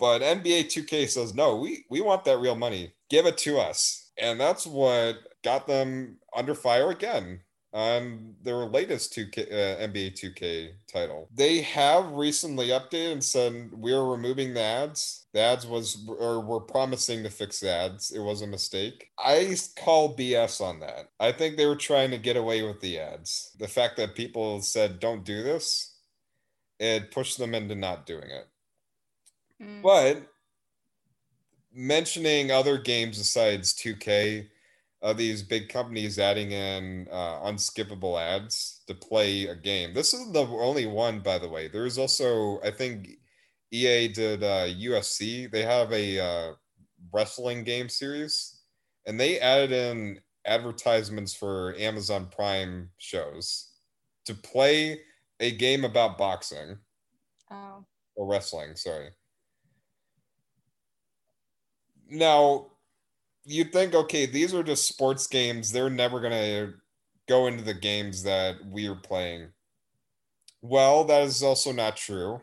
But NBA 2K says, no, we, we want that real money. Give it to us. And that's what got them under fire again on their latest 2K, uh, NBA 2K title. They have recently updated and said, we're removing the ads. The ads was, or we're promising to fix the ads. It was a mistake. I call BS on that. I think they were trying to get away with the ads. The fact that people said, don't do this, it pushed them into not doing it. Mm. But mentioning other games besides 2K, uh, these big companies adding in uh, unskippable ads to play a game. This isn't the only one, by the way. There's also, I think, EA did uh, UFC. They have a uh, wrestling game series, and they added in advertisements for Amazon Prime shows to play a game about boxing Oh, or wrestling, sorry. Now, you think, okay, these are just sports games. They're never going to go into the games that we are playing. Well, that is also not true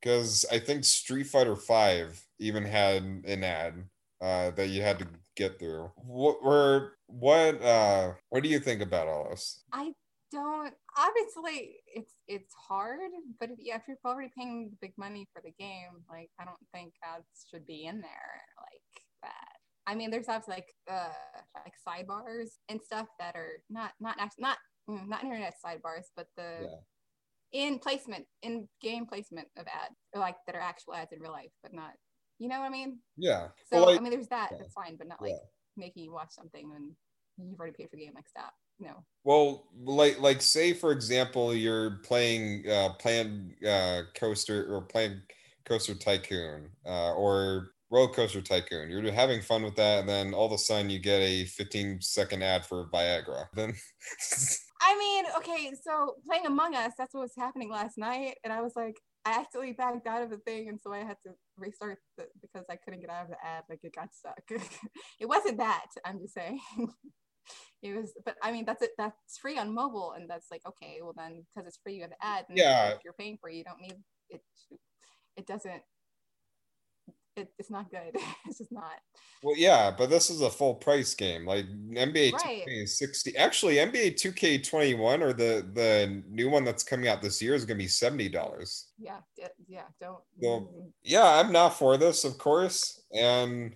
because I think Street Fighter 5 even had an ad uh, that you had to get through. What were what uh what do you think about all this? I don't. Obviously, it's it's hard, but if, yeah, if you're already paying big money for the game, like I don't think ads should be in there like that. I mean, there's obviously like uh like sidebars and stuff that are not not not mm, not internet sidebars, but the Yeah. in placement, in game placement of ads, like that are actual ads in real life, but not. You know what I mean? Yeah. So Well, like- I mean, there's that. yeah. That's fine, but not like Yeah. making you watch something when you've already paid for the game. Like stop. No. Well, like like say for example, you're playing uh playing uh coaster or playing coaster tycoon uh or roller coaster tycoon. You're having fun with that, and then all of a sudden you get a 15 second ad for Viagra. Then I mean, okay, so playing Among Us, that's what was happening last night, and I was like, I accidentally backed out of the thing, and so I had to restart the, because I couldn't get out of the ad. Like it got stuck. it wasn't that. I'm just saying. it was, but I mean, that's it. That's free on mobile, and that's like okay. Well, then because it's free, you have the ad. And Yeah. If you're paying for it, you don't need it. It doesn't. It, it's not good. it's just not. well, yeah, but this is a full price game. Like NBA Right. 2K60. Actually, NBA 2K21 or the the new one that's coming out this year is going to be $70. Yeah. Yeah. Don't. Well, yeah, I'm not for this, of course. And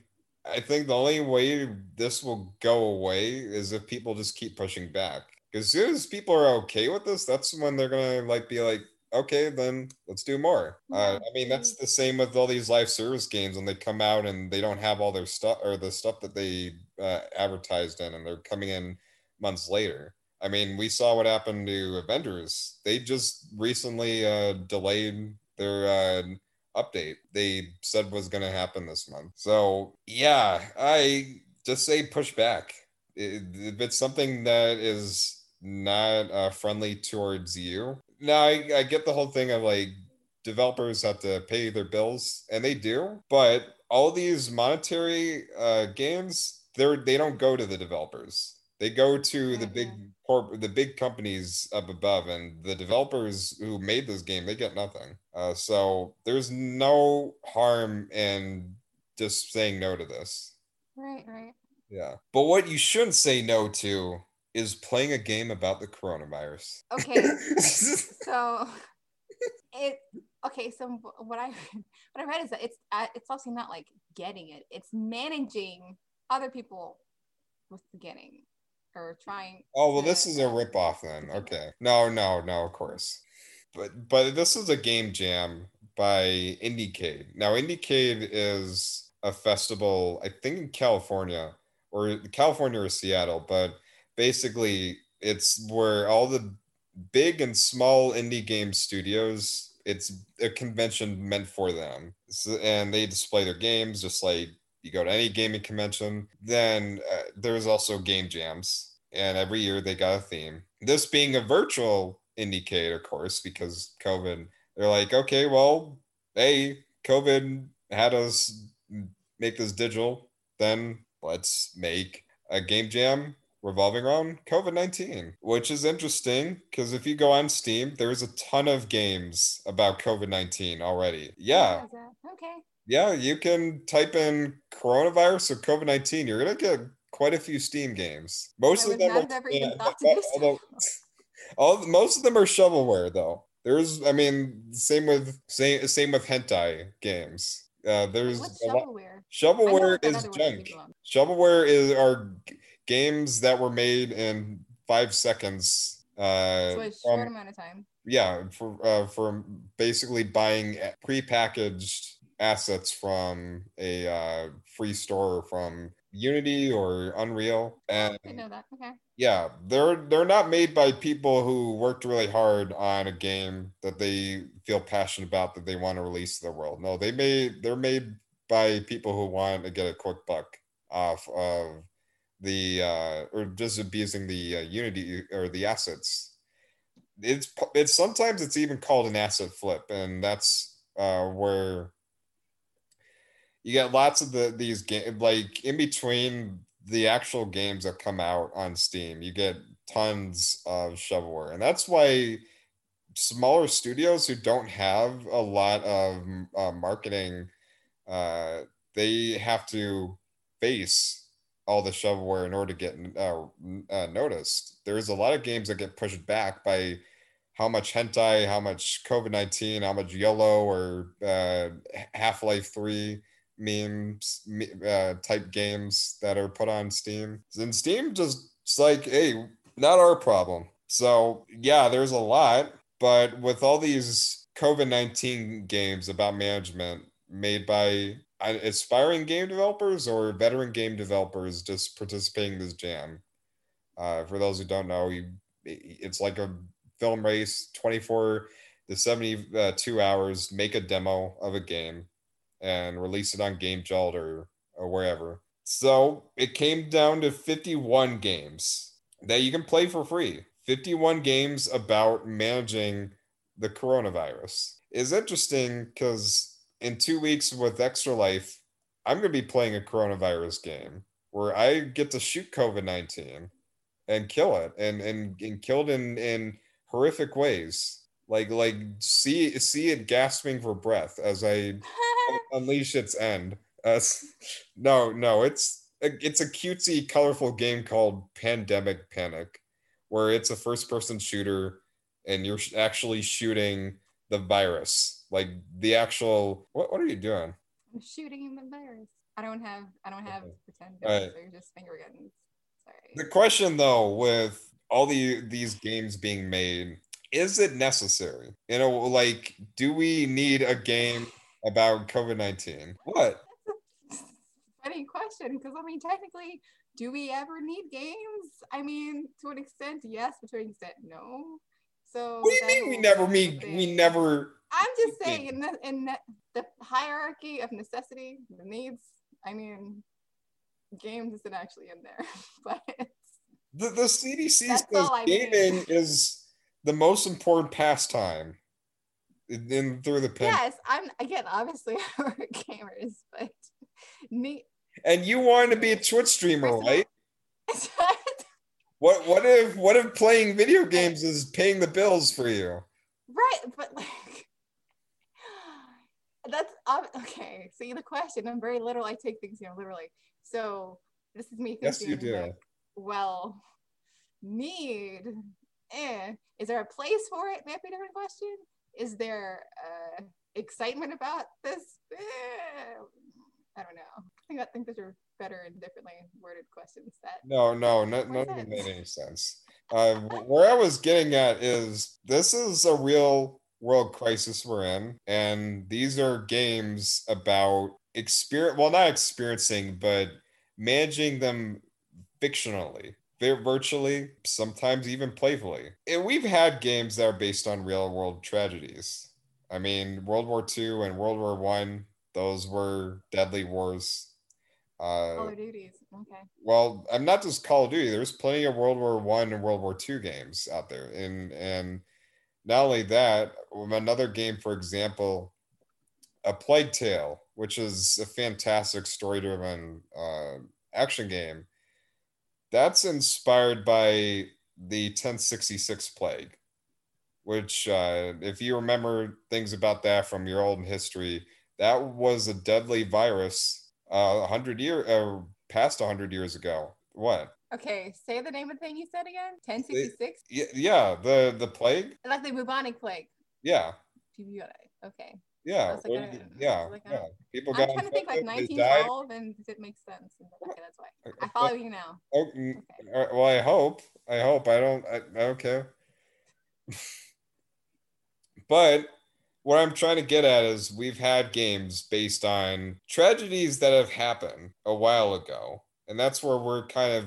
I think the only way this will go away is if people just keep pushing back. Because as soon as people are okay with this, that's when they're gonna like be like, okay, then let's do more. Uh, I mean, that's the same with all these live service games when they come out and they don't have all their stuff or the stuff that they uh, advertised in, and they're coming in months later. I mean, we saw what happened to Avengers. They just recently uh, delayed their uh, update they said was going to happen this month. So, yeah, I just say push back. If it's something that is not uh, friendly towards you, now I, I get the whole thing of like developers have to pay their bills, and they do, but all these monetary uh, games, they're they don't go to the developers. They go to the big yeah. Corp, the big companies up above, and the developers who made this game, they get nothing. Uh, so there's no harm in just saying no to this. Right. Right. Yeah. But what you shouldn't say no to is playing a game about the coronavirus. Okay. so it okay so what i what i read is that it's uh, it's also not like getting it it's managing other people with the getting or trying Oh well, to- this is a ripoff then. Okay. No, no, no, of course. But but this is a game jam by Indiecade. Now Indiecade is a festival, I think in California or California or Seattle, but basically it's where all the big and small indie game studios, it's a convention meant for them. So, and they display their games just like you go to any gaming convention. Then uh, there's also game jams, and every year they got a theme. This being a virtual Indiecade, of course, because COVID, they're like, okay, well, hey, COVID had us make this digital, then let's make a game jam revolving around COVID 19, which is interesting because if you go on Steam, there's a ton of games about COVID 19 already. Yeah, okay yeah, you can type in coronavirus or COVID 19. You're going to get quite a few Steam games. Most I of them are. yeah, even thought to but- do so. although- all most of them are shovelware though. There's, I mean, same with same same with hentai games. Uh, there's what's shovelware shovelware is junk. Shovelware is are g- games that were made in five seconds. Uh, so a short amount of time yeah, for uh, for basically buying prepackaged assets from a uh, free store from Unity or Unreal, and I know that okay yeah, they're they're not made by people who worked really hard on a game that they feel passionate about that they want to release to the world. No, they made they're made by people who want to get a quick buck off of the uh, or just abusing the uh, Unity or the assets. It's it's sometimes it's even called an asset flip, and that's uh, where you get lots of the these game like in between the actual games that come out on Steam, you get tons of shovelware, and that's why smaller studios who don't have a lot of uh, marketing, uh, they have to face all the shovelware in order to get uh, uh, noticed. There's a lot of games that get pushed back by how much hentai, how much COVID nineteen, how much YOLO or uh, Half Life Three memes me- uh, type games that are put on Steam. And Steam just it's like, hey, not our problem. So yeah, there's a lot, but with all these COVID 19 games about management made by aspiring game developers or veteran game developers just participating in this jam, uh, for those who don't know, you, it's like a film race 24 to 72 hours, make a demo of a game and release it on Game Jolt or, or wherever. So it came down to 51 games that you can play for free. 51 games about managing the coronavirus. Is interesting because in two weeks with Extra Life, I'm going to be playing a coronavirus game where I get to shoot COVID 19 and kill it and, and, and kill it in, in horrific ways. Like, like see, see it gasping for breath as I unleash its end. Uh, no, no, it's it's a cutesy, colorful game called Pandemic Panic, where it's a first-person shooter, and you're actually shooting the virus, like the actual. What What are you doing? I'm shooting the virus. I don't have. I don't have okay. pretend guns. Right. Just finger guns. Sorry. The question, though, with all the these games being made, is it necessary? You know, like, do we need a game about COVID nineteen? What? funny question because I mean, technically, do we ever need games? I mean, to an extent, yes, but to an extent, no. So what do you mean we never meet? We never. I'm just saying, in the in the hierarchy of necessity, the needs. I mean, games isn't actually in there, but the the CDC says gaming mean. is the most important pastime in through the pen. Yes, I'm again obviously we're gamers, but me and you wanted to be a Twitch streamer, right? what what if what if playing video games is paying the bills for you? Right, but like that's okay. See the question. I'm very literal. I take things you know literally. So this is me thinking. Yes, you do. Like, well, need. Eh. Is there a place for it? May be a different question. Is there uh, excitement about this? Eh. I don't know. I think I think those are better and differently worded questions. That no, no, no none of them made any sense. Uh, where I was getting at is this is a real world crisis we're in, and these are games about experience. Well, not experiencing, but managing them fictionally virtually, sometimes even playfully. And we've had games that are based on real world tragedies. I mean, World War II and World War One those were deadly wars. Uh, Call of Duties. Okay. Well, I'm not just Call of Duty. There's plenty of World War One and World War Two games out there, and and not only that, another game, for example, a Plague Tale, which is a fantastic story-driven uh, action game. That's inspired by the 1066 plague, which, uh, if you remember things about that from your old history, that was a deadly virus uh, 100 years uh, past 100 years ago. What? Okay say the name of the thing you said again? 1066 yeah, yeah the the plague? Like the bubonic plague. Yeah. Okay yeah like, well, yeah, like, yeah. people I'm trying to think like 1912 and it makes sense okay that's why i follow you now oh, mm, okay. well i hope i hope i don't I, don't care. but what I'm trying to get at is we've had games based on tragedies that have happened a while ago. And that's where we're kind of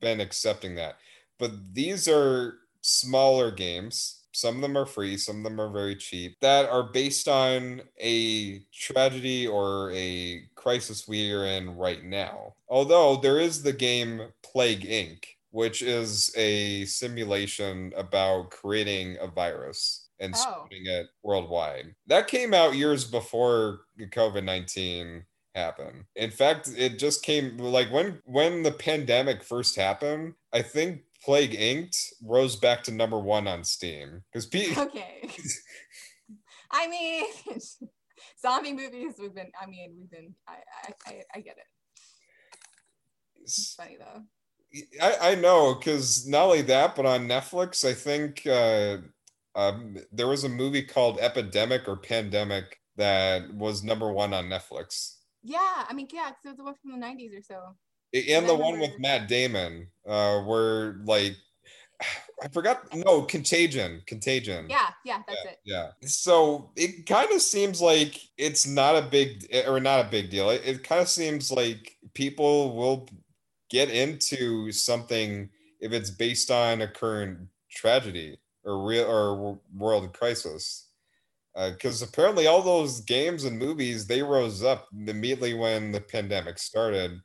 been accepting that. But these are smaller games. Some of them are free, some of them are very cheap, that are based on a tragedy or a crisis we are in right now. Although there is the game Plague Inc., which is a simulation about creating a virus and oh. spreading it worldwide. That came out years before COVID 19 happened. In fact, it just came like when when the pandemic first happened, I think Plague Inc. rose back to number one on Steam. Because Okay. I mean zombie movies we've been I mean we've been I I, I, I get it. It's funny though. I, I know because not only that, but on Netflix, I think uh, um, there was a movie called Epidemic or Pandemic that was number one on Netflix. Yeah, I mean, yeah, because it was the one from the '90s or so. And the one with Matt Damon, uh, where like I forgot. No, Contagion. Contagion. Yeah, yeah, that's yeah, it. Yeah. So it kind of seems like it's not a big or not a big deal. It, it kind of seems like people will get into something if it's based on a current tragedy or real or world crisis. Because uh, apparently all those games and movies they rose up immediately when the pandemic started.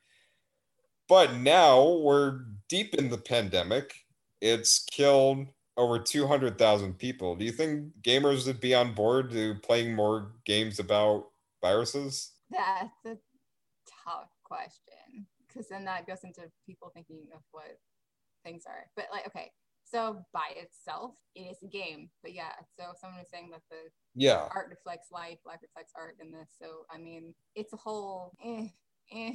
But now we're deep in the pandemic. It's killed over 200,000 people. Do you think gamers would be on board to playing more games about viruses? That's a tough question because then that goes into people thinking of what things are. But like, okay, so by itself, it is a game. But yeah, so someone was saying that the yeah art reflects life, life reflects art in this. So I mean, it's a whole eh, eh.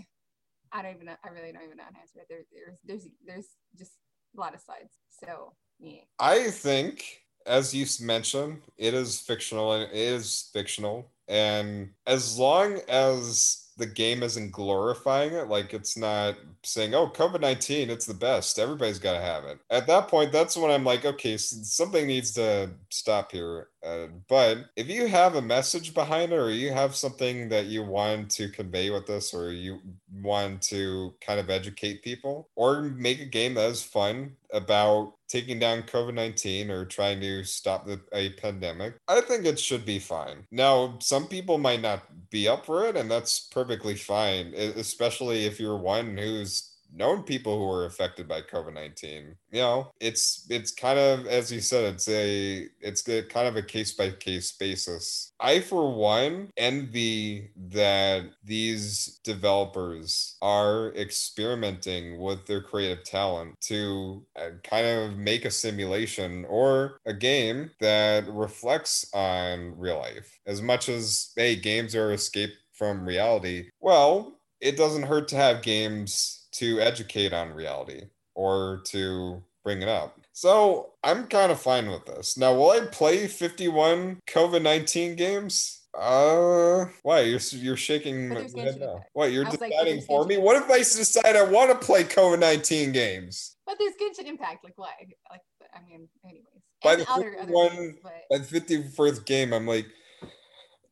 I don't even know. I really don't even know how to answer it. There, there's there's there's just a lot of sides. So yeah. I think, as you mentioned, it is fictional and it is fictional. And as long as the game isn't glorifying it, like it's not saying, "Oh, COVID nineteen, it's the best. Everybody's got to have it." At that point, that's when I'm like, "Okay, something needs to stop here." Uh, but if you have a message behind it, or you have something that you want to convey with this, or you want to kind of educate people, or make a game that is fun about taking down COVID 19 or trying to stop the, a pandemic, I think it should be fine. Now, some people might not be up for it, and that's perfectly fine, especially if you're one who's known people who were affected by covid-19 you know it's it's kind of as you said it's a it's a, kind of a case by case basis. I for one envy that these developers are experimenting with their creative talent to uh, kind of make a simulation or a game that reflects on real life. As much as hey games are escape from reality well it doesn't hurt to have games to educate on reality or to bring it up. So I'm kind of fine with this. Now, will I play 51 COVID 19 games? Uh, why you're you're shaking my head now? What you're deciding like, for me? What if I decide I want to play COVID nineteen games? But there's Genshin Impact. Like why? Like I mean, anyways. By the other, other games, but... by the fifty fourth game, I'm like,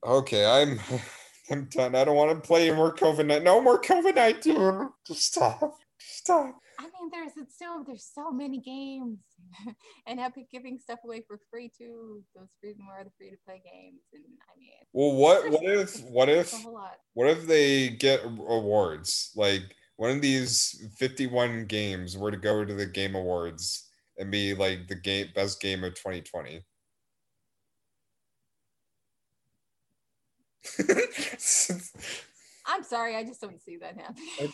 okay, I'm I'm done. I don't want to play more COVID. No more COVID nineteen. Just stop. Stop. I mean, there's so there's so many games, and Epic giving stuff away for free too. Those free more the free to play games, and I mean. Well, what what if what if what if they get awards like one of these 51 games were to go to the game awards and be like the game best game of 2020 I'm sorry, I just don't see that happening.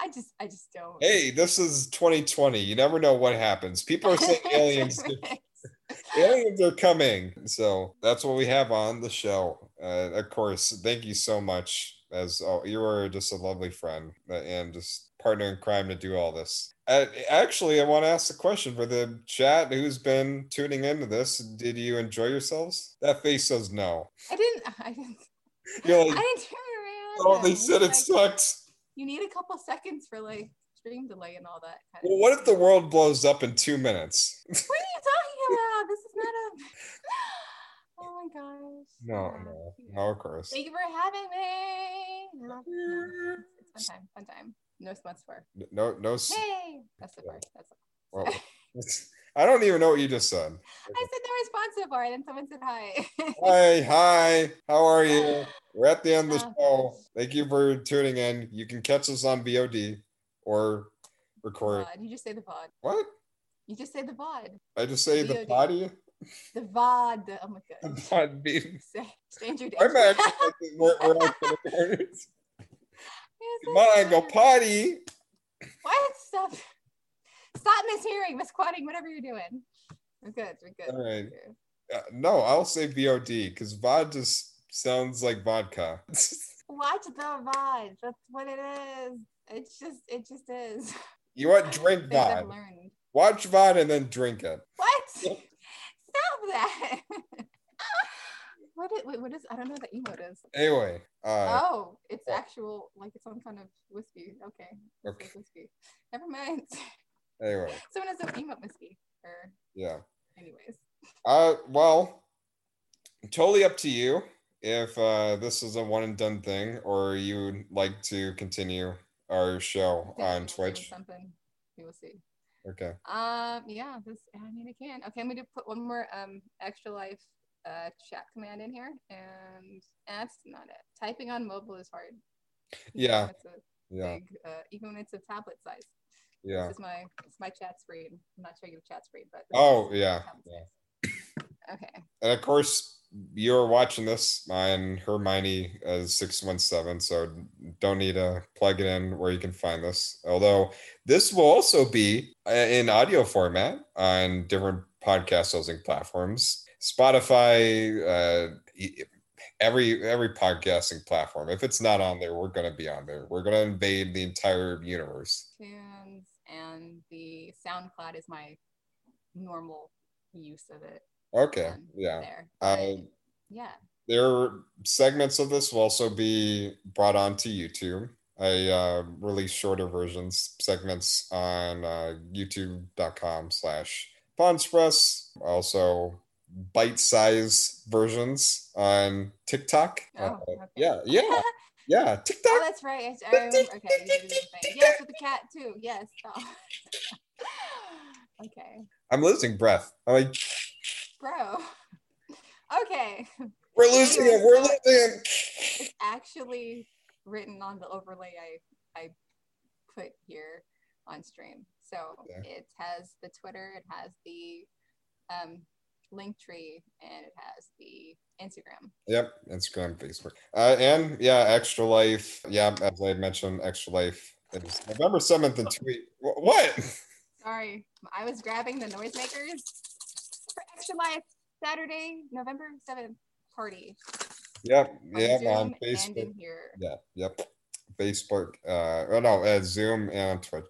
I just, I just don't. Hey, this is 2020. You never know what happens. People are saying aliens. aliens are coming. So that's what we have on the show. Uh, of course, thank you so much. As oh, you are just a lovely friend uh, and just partner in crime to do all this. Uh, actually, I want to ask a question for the chat who's been tuning into this. Did you enjoy yourselves? That face says no. I didn't. I didn't. You're like, I didn't turn around. Oh, they said it like, sucked. You need a couple seconds for like stream delay and all that. well, what if the world blows up in two minutes? what are you talking about? This is not a. Oh my gosh. No, no, no, of course. Thank you for having me. No, no. It's fun time. Fun time. No smuts for. No, no. Hey, that's the part. That's. the Well, I don't even know what you just said. I said no responsive bar, and then someone said hi. hi, hi. How are you? We're at the end of the oh, show. Thank you for tuning in. You can catch us on VOD or record. You just say the VOD. What? You just say the VOD. I just say VOD. the potty. The VOD. Oh my god. The VOD. Stranger danger. I'm actually we're, we're on, go potty. What? Stop. Stop mishearing, misquoting, whatever you're doing. We're good. We're good. All right. Uh, no, I'll say VOD because VOD just sounds like vodka. Watch the VOD. That's what it is. It's just, it just is. You want drink VOD. Watch VOD and then drink it. What? Stop that. What is, wait, what is, I don't know what the emote is. Anyway. Uh, oh, it's actual, like it's some kind of whiskey. Okay. Okay. Whiskey. Never mind. Anyway. Someone has a emote whiskey. Or Yeah. anyways. Uh, well, totally up to you if uh, this is a one and done thing, or you'd like to continue our show on Twitch. Something we will see. Okay. Um, yeah, this I mean I can. Okay, I'm gonna put one more um extra life uh chat command in here, and that's not it. Typing on mobile is hard. Yeah. A Yeah. big, uh, even when it's a tablet size. Yeah. This is my it's my chat screen. I'm not showing you the chat screen, but Oh, yeah, yeah. Okay. And of course, you're watching this on Hermione as 617, so don't need to plug it in where you can find this. Although this will also be uh, in audio format on different podcast hosting platforms, Spotify, uh, every every podcasting platform. If it's not on there, we're going to be on there. We're going to invade the entire universe. Tunes and the SoundCloud is my normal use of it. Okay, um, yeah. There. Uh, yeah. there segments of this will also be brought onto YouTube. I uh, release shorter versions, segments on uh, youtube.com slash Pawnspress. Also bite-size versions on TikTok. Oh, Uh, okay. Yeah, yeah, yeah. Oh, TikTok. that's right. I, I remember. Okay, you did the thing. Yes, with the cat too. Yes. Oh. okay, I'm losing breath. I'm like, bro. Okay, we're losing him. We're losing him. it's actually written on the overlay I I put here on stream. So Okay. it has the Twitter, it has the um, Linktree, and it has the Instagram. Yep, Instagram, Facebook, uh, and yeah, Extra Life. Yeah, as I mentioned, Extra Life is November seventh and tweet. What? Sorry, I was grabbing the noisemakers for Extra Life Saturday, November 7th party. Yep, on yeah, Zoom on and Facebook. in here. Yeah, yep. Facebook. Uh, oh no, at Zoom and on Twitch.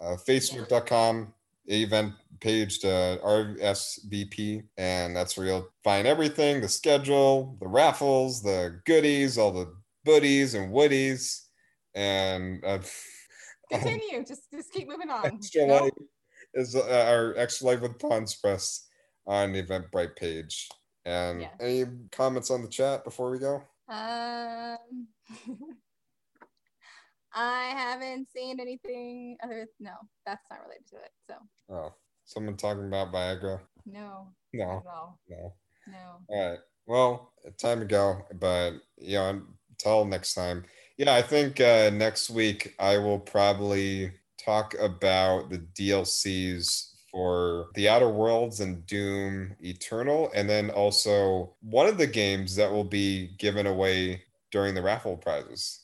Uh, Facebook.com event page to RSVP, and that's where you'll find everything: the schedule, the raffles, the goodies, all the buddies and woodies, and uh, Continue. just just keep moving on. extra No? life is uh, our extra life with Pawns Press on the Eventbrite page. And any comments on the chat before we go? Um, I haven't seen anything other. No, that's not related to it. So Oh, someone talking about Viagra? no, No, not at all. no. No. All right. Well, time to go, but you know, until next time. Yeah, I think uh, next week I will probably talk about the DLCs for The Outer Worlds and Doom Eternal, and then also one of the games that will be given away during the raffle prizes.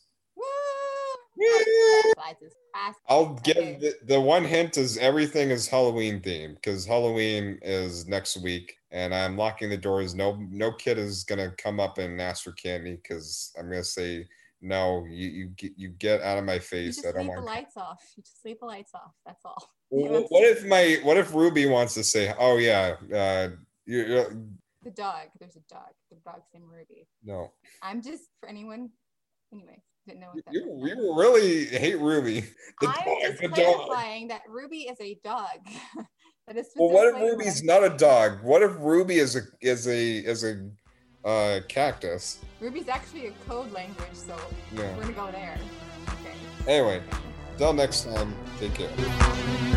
I'll give Okay. the, the one hint is everything is Halloween themed because Halloween is next week, and I'm locking the doors. No, no kid is gonna come up and ask for candy because I'm gonna say no. You you get you get out of my You face. just I don't leave the want. lights off. You just leave the lights off. That's all. Well, What if my what if Ruby wants to say, oh yeah, uh, you, you The dog. There's a dog. The dog's named Ruby. no, I'm just for anyone. Anyway, didn't know what that. you meant. you really hate Ruby. The I'm dog, just the dog. clarifying that Ruby is a dog. that is Well, what if Ruby's not a dog? What if Ruby is a is a is a uh, cactus? Ruby's actually a code language, so Yeah. we're gonna go there. Okay. Anyway, till next time, take care.